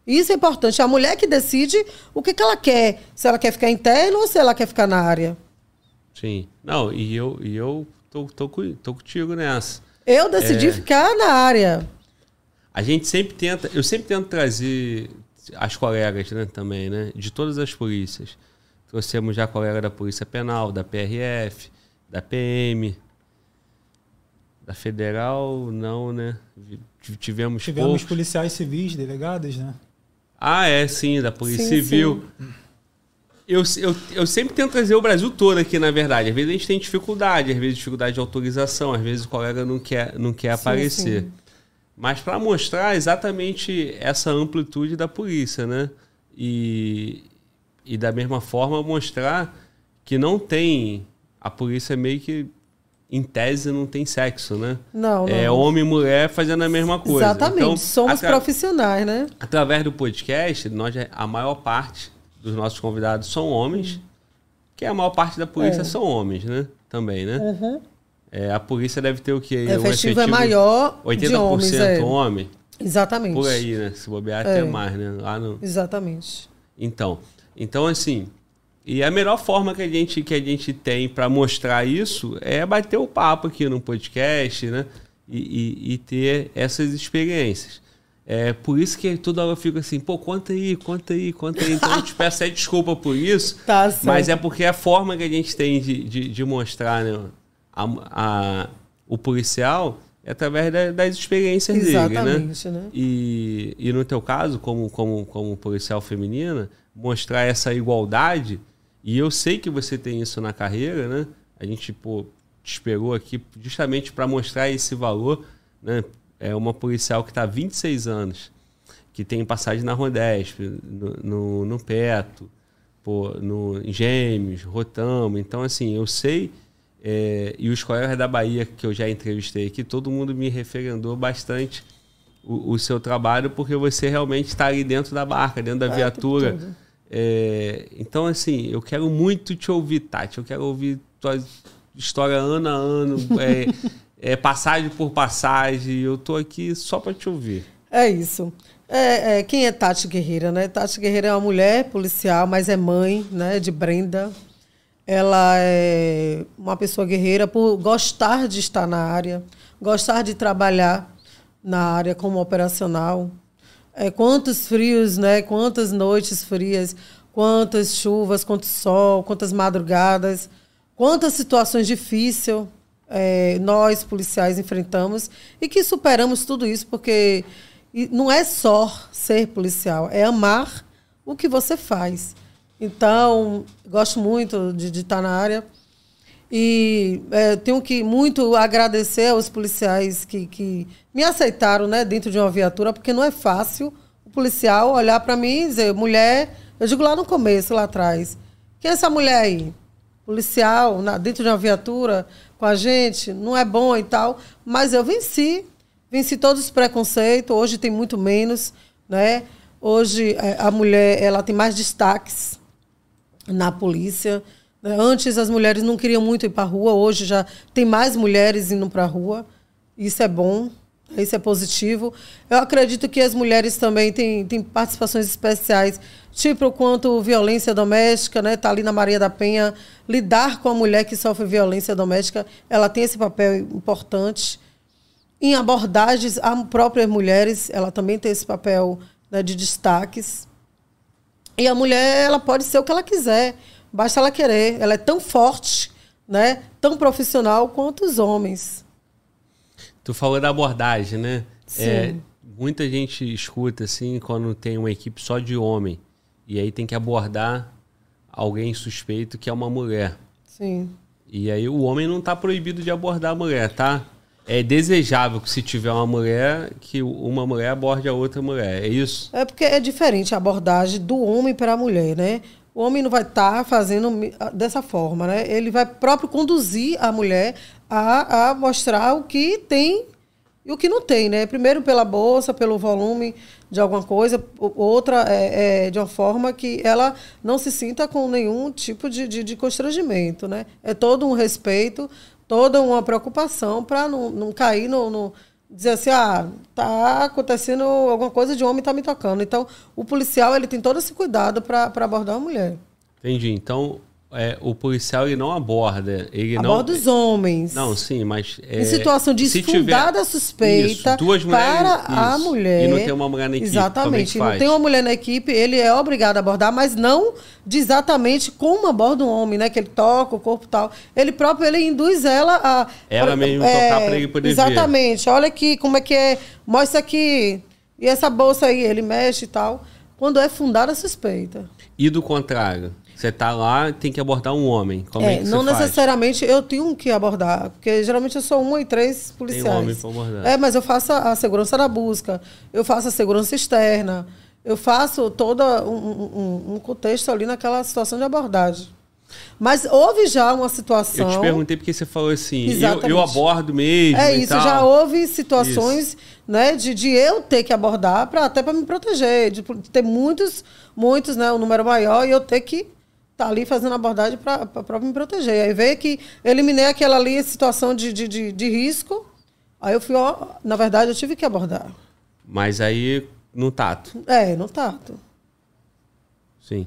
Isso é importante. A mulher que decide o que, que ela quer. Se ela quer ficar interno ou se ela quer ficar na área. Sim. Não, e eu, e eu tô, tô, tô contigo nessa. Eu decidi É. ficar na área. A gente sempre tenta, eu sempre tento trazer as colegas né, também, né? De todas as polícias. Trouxemos já colega da Polícia Penal, da PRF, da PM, da Federal, não, né? Tivemos, Tivemos poucos. policiais civis, delegados, né? Ah, é, sim, da Polícia Sim, Civil. Eu, eu, eu sempre tento trazer o Brasil todo aqui, na verdade. Às vezes a gente tem dificuldade, às vezes dificuldade de autorização, às vezes o colega não quer, não quer Sim, aparecer. sim. Mas para mostrar exatamente essa amplitude da polícia, né? E, e da mesma forma mostrar que não tem. A polícia meio que, em tese, não tem sexo, né? Não, não. É homem e mulher fazendo a mesma coisa. Exatamente. Então, Somos atra- profissionais, né? Através do podcast, nós, a maior parte dos nossos convidados são homens, que a maior parte da polícia É. são homens, né? Também, né? Uhum. É, a polícia deve ter o quê? É, um o efetivo é maior 80% de homens. É. homem, Exatamente. por aí, né? Se bobear É. até mais, né? Lá no... Exatamente. Então, então assim, e a melhor forma que a gente que a gente tem para mostrar isso é bater o papo aqui no podcast, né? E, e- e ter essas experiências. É por isso que toda hora eu fico assim, pô, conta aí, conta aí, conta aí. Então eu te peço até desculpa por isso. Tá. Mas é porque a forma que a gente tem de, de, de mostrar né, a, a- o policial é através da- das experiências dele, né? Exatamente, né? E, e no teu caso, como, como, como policial feminina, mostrar essa igualdade, e eu sei que você tem isso na carreira, né? A gente, pô, te esperou aqui justamente para mostrar esse valor, né? É uma policial que está há 26 anos, que tem passagem na Rodesp, no, no, no Peto, pô, no em Gêmeos, Rotamo. Então, assim, eu sei, é, e os colegas da Bahia que eu já entrevistei aqui, todo mundo me referendou bastante o, o seu trabalho, porque você realmente está ali dentro da barca, dentro da É, viatura. É, então, assim, eu quero muito te ouvir, Tati. Eu quero ouvir tua história ano a ano, é, passagem por passagem. Eu tô aqui só para te ouvir. É isso. É, é, quem é Tati Guerreira, né? Tati Guerreira é uma mulher policial, mas é mãe, né, de Brenda. Ela é uma pessoa guerreira por gostar de estar na área, gostar de trabalhar na área como operacional. É, quantos frios, né? Quantas noites frias, quantas chuvas, quanto sol, quantas madrugadas, quantas situações difíceis é, nós policiais enfrentamos e que superamos tudo isso porque não é só ser policial, é amar o que você faz. Então, gosto muito de, de estar na área. E é, tenho que muito agradecer aos policiais que, que me aceitaram né, dentro de uma viatura, porque não é fácil o policial olhar para mim e dizer, mulher, eu digo lá no começo, lá atrás, quem é essa mulher aí? Policial, na- dentro de uma viatura, com a gente, não é bom e tal, mas eu venci, venci todos os preconceitos, hoje tem muito menos, né? Hoje é, a mulher ela tem mais destaques na polícia. né? Antes as mulheres não queriam muito ir para a rua, hoje já tem mais mulheres indo para a rua. Isso é bom, isso é positivo. Eu acredito que as mulheres também têm, têm participações especiais, tipo quanto violência doméstica, né? Tá ali na Maria da Penha, lidar com a mulher que sofre violência doméstica, ela tem esse papel importante. Em abordagens a próprias mulheres, ela também tem esse papel né, de destaques. E a mulher, ela pode ser o que ela quiser, basta ela querer. Ela é tão forte, né, tão profissional quanto os homens. Tu falou da abordagem, né? Sim. É, muita gente escuta assim quando tem uma equipe só de homem e aí tem que abordar alguém suspeito que é uma mulher. Sim. E aí o homem não está proibido de abordar a mulher, tá? É desejável que se tiver uma mulher, que uma mulher aborde a outra mulher. É isso? É porque é diferente a abordagem do homem para a mulher, né? O homem não vai estar tá fazendo dessa forma, né? Ele vai próprio conduzir a mulher a, a mostrar o que tem e o que não tem, né? Primeiro pela bolsa, pelo volume de alguma coisa, outra é, é, de uma forma que ela não se sinta com nenhum tipo de, de, de constrangimento, né? É todo um respeito, toda uma preocupação para não, não cair no, no, dizer assim, ah, tá acontecendo alguma coisa de homem tá me tocando. Então, o policial ele tem todo esse cuidado para abordar a mulher. Entendi. Então, é, o policial ele não aborda. Ele aborda não, os homens. Não, sim, mas. É, em situação de fundada suspeita isso, duas mulheres, para isso, a mulher. E não tem uma mulher na equipe. Exatamente. É não tem uma mulher na equipe, ele é obrigado a abordar, mas não de exatamente como aborda um homem, né? Que ele toca o corpo e tal. Ele próprio ele induz ela a. Ela mesmo é, tocar para ele poder Exatamente. Ver. Olha aqui, como é que é. Mostra aqui. E essa bolsa aí, ele mexe e tal. Quando é fundada suspeita. E do contrário? Você tá lá tem que abordar um homem. Como é, é não necessariamente eu tenho que abordar, porque geralmente eu sou uma e três policiais. Tem um homem para abordar. É, mas eu faço a segurança da busca, eu faço a segurança externa, eu faço todo um, um, um contexto ali naquela situação de abordagem. Mas houve já uma situação. Eu te perguntei porque você falou assim, eu, eu, abordo mesmo. É isso, já houve situações né, de, de eu ter que abordar pra, até para me proteger, de, de, ter muitos, muitos, né, um número maior, e eu ter que tá ali fazendo abordagem para me proteger. Aí veio que eliminei aquela ali situação de, de, de, de, risco. Aí eu fui, ó, na verdade, eu tive que abordar. Mas aí no tato. É, no tato. Sim.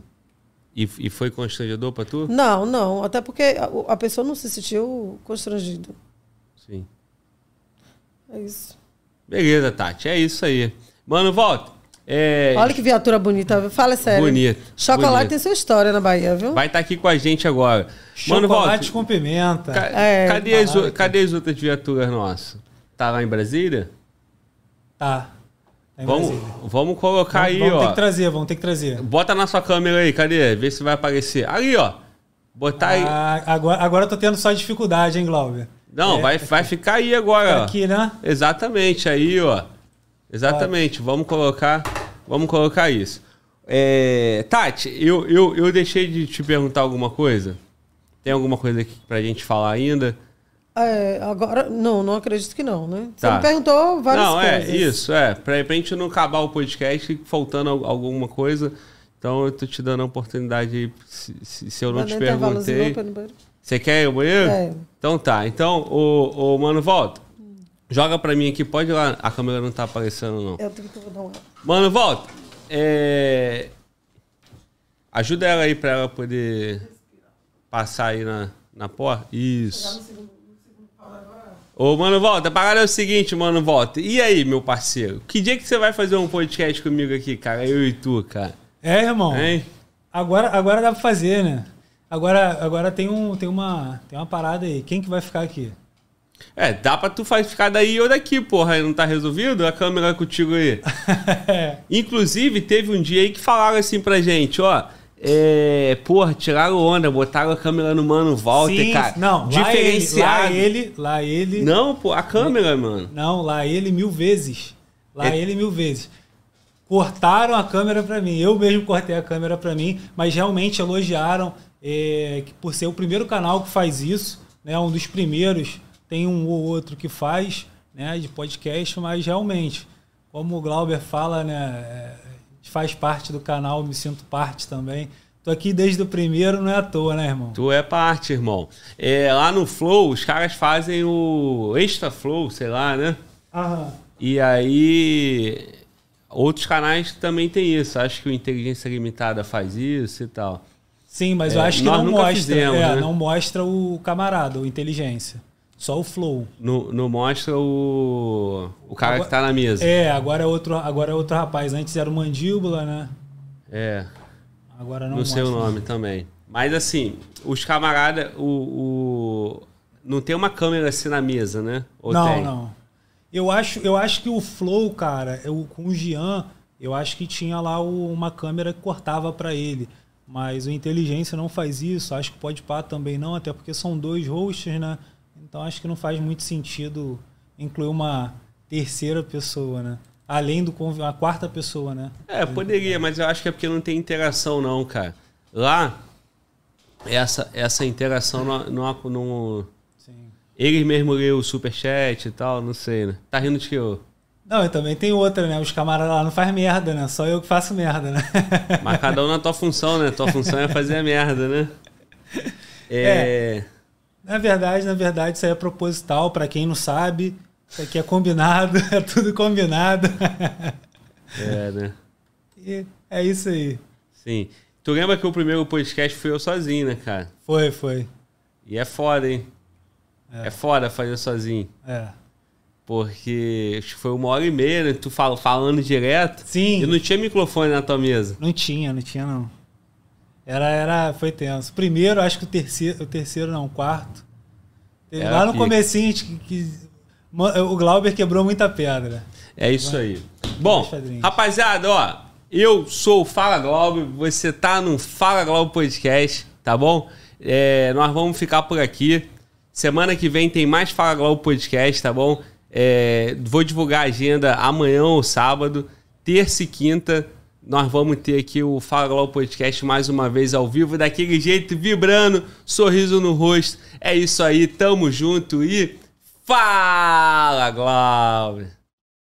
E, e foi constrangedor para tu? Não, não. Até porque a, a pessoa não se sentiu constrangida. Sim. É isso. Beleza, Tati. É isso aí. Mano, volta. É... Olha que viatura bonita, fala sério. Bonito. Chocolate bonito. tem sua história na Bahia, viu? Vai estar tá aqui com a gente agora. Chocolate Mano, com pimenta. Ca é, cadê, as, cadê as outras viaturas nossas? Tá lá em Brasília? Tá. tá vamos, vamos colocar vamos, aí, vamos ó. Vamos ter que trazer, vamos ter que trazer. Bota na sua câmera aí, cadê? Vê se vai aparecer. Ali, ó. Botar ah, aí. Agora, agora eu tô tendo só dificuldade, hein, Glauber? Não, é, vai, vai ficar aí agora. Tá aqui, né? Exatamente, aí, ó. Exatamente. Vamos colocar. Vamos colocar isso. É, Tati, eu, eu, eu deixei de te perguntar alguma coisa? Tem alguma coisa aqui pra gente falar ainda? É, agora, não, não acredito que não, né? Você tá. me perguntou várias não, coisas. Não, é isso, é. Pra, pra gente não acabar o podcast faltando alguma coisa. Então eu tô te dando a oportunidade aí, se, se eu não te perguntei. Você quer ir ao banheiro? É. Então tá. Então, o, o mano, volta. Joga pra mim aqui, pode ir lá. A câmera não tá aparecendo, não. Eu tenho que dar uma. Mano, volta. É... Ajuda ela aí pra ela poder passar aí na, na porta. Isso. Ô, mano, volta. Para é o seguinte, mano, volta. E aí, meu parceiro? Que dia que você vai fazer um podcast comigo aqui, cara? Eu e tu, cara. É, irmão. Hein? Agora, agora dá pra fazer, né? Agora, agora tem, um, tem, uma, tem uma parada aí. Quem que vai ficar aqui? É, dá pra tu ficar daí ou daqui, porra. Não tá resolvido? A câmera é contigo aí. Inclusive, teve um dia aí que falaram assim pra gente, ó. É, porra, tiraram onda, botaram a câmera no mano Walter, Sim, cara. Não, diferenciado. Lá ele, lá ele, lá ele. Não, pô, a câmera, mano. Não, lá ele mil vezes. Lá é... ele mil vezes. Cortaram a câmera pra mim. Eu mesmo cortei a câmera pra mim, mas realmente elogiaram é, que por ser o primeiro canal que faz isso, né? Um dos primeiros tem um ou outro que faz, né, de podcast, mas realmente, como o Glauber fala, né, é, faz parte do canal, me sinto parte também. Tô aqui desde o primeiro, não é à toa, né, irmão? Tu é parte, irmão. É, lá no Flow, os caras fazem o Extra Flow, sei lá, né? Aham. E aí, outros canais também tem isso. Acho que o Inteligência Limitada faz isso e tal. Sim, mas é, eu acho que não mostra, fizemos, é, né? não mostra o camarada, o inteligência. Só o flow. Não, não mostra o, o cara agora, que tá na mesa. É, agora é, outro, agora é outro rapaz. Antes era o Mandíbula, né? É. Agora não No seu nome também. Mas assim, os camaradas, o, o, não tem uma câmera assim na mesa, né? Ou não, tem? não. Eu acho, eu acho que o Flow, cara, eu, com o Gian, eu acho que tinha lá o, uma câmera que cortava para ele. Mas o Inteligência não faz isso, acho que pode pá também não, até porque são dois hosts, né? Então acho que não faz muito sentido incluir uma terceira pessoa, né? Além do uma quarta pessoa, né? É, poderia, mas eu acho que é porque não tem interação não, cara. Lá essa essa interação não, não, não Sim. eles mesmo lê o superchat e tal, não sei, né? Tá rindo de que eu não, e também tem outra, né? Os camaradas lá não faz merda, né? Só eu que faço merda, né? Mas cada um na tua função, né? Tua função é fazer a merda, né? É... é... Na verdade, na verdade, isso aí é proposital, para quem não sabe. Isso aqui é combinado, é tudo combinado. É, né? E é isso aí. Sim. Tu lembra que o primeiro podcast foi eu sozinho, né, cara? Foi, foi. E é foda, hein? É, é foda fazer sozinho. É. Porque acho que foi uma hora e meia, né? Tu fal, falando direto. Sim. E não tinha microfone na tua mesa. Não tinha, não tinha não. Era, era, foi tenso. Primeiro, acho que o terceiro, o terceiro não, o quarto. Era lá no pica. comecinho, que, que, o Glauber quebrou muita pedra. É isso aí. Bom, rapaziada, ó, eu sou o Fala Glauber, você tá no Fala Glauber Podcast, tá bom? É, nós vamos ficar por aqui. Semana que vem tem mais Fala Glauber Podcast, tá bom? É, vou divulgar a agenda amanhã ou sábado, terça e quinta. Nós vamos ter aqui o Fala Globo Podcast mais uma vez ao vivo, daquele jeito, vibrando, sorriso no rosto. É isso aí, tamo junto e fala, Glauber!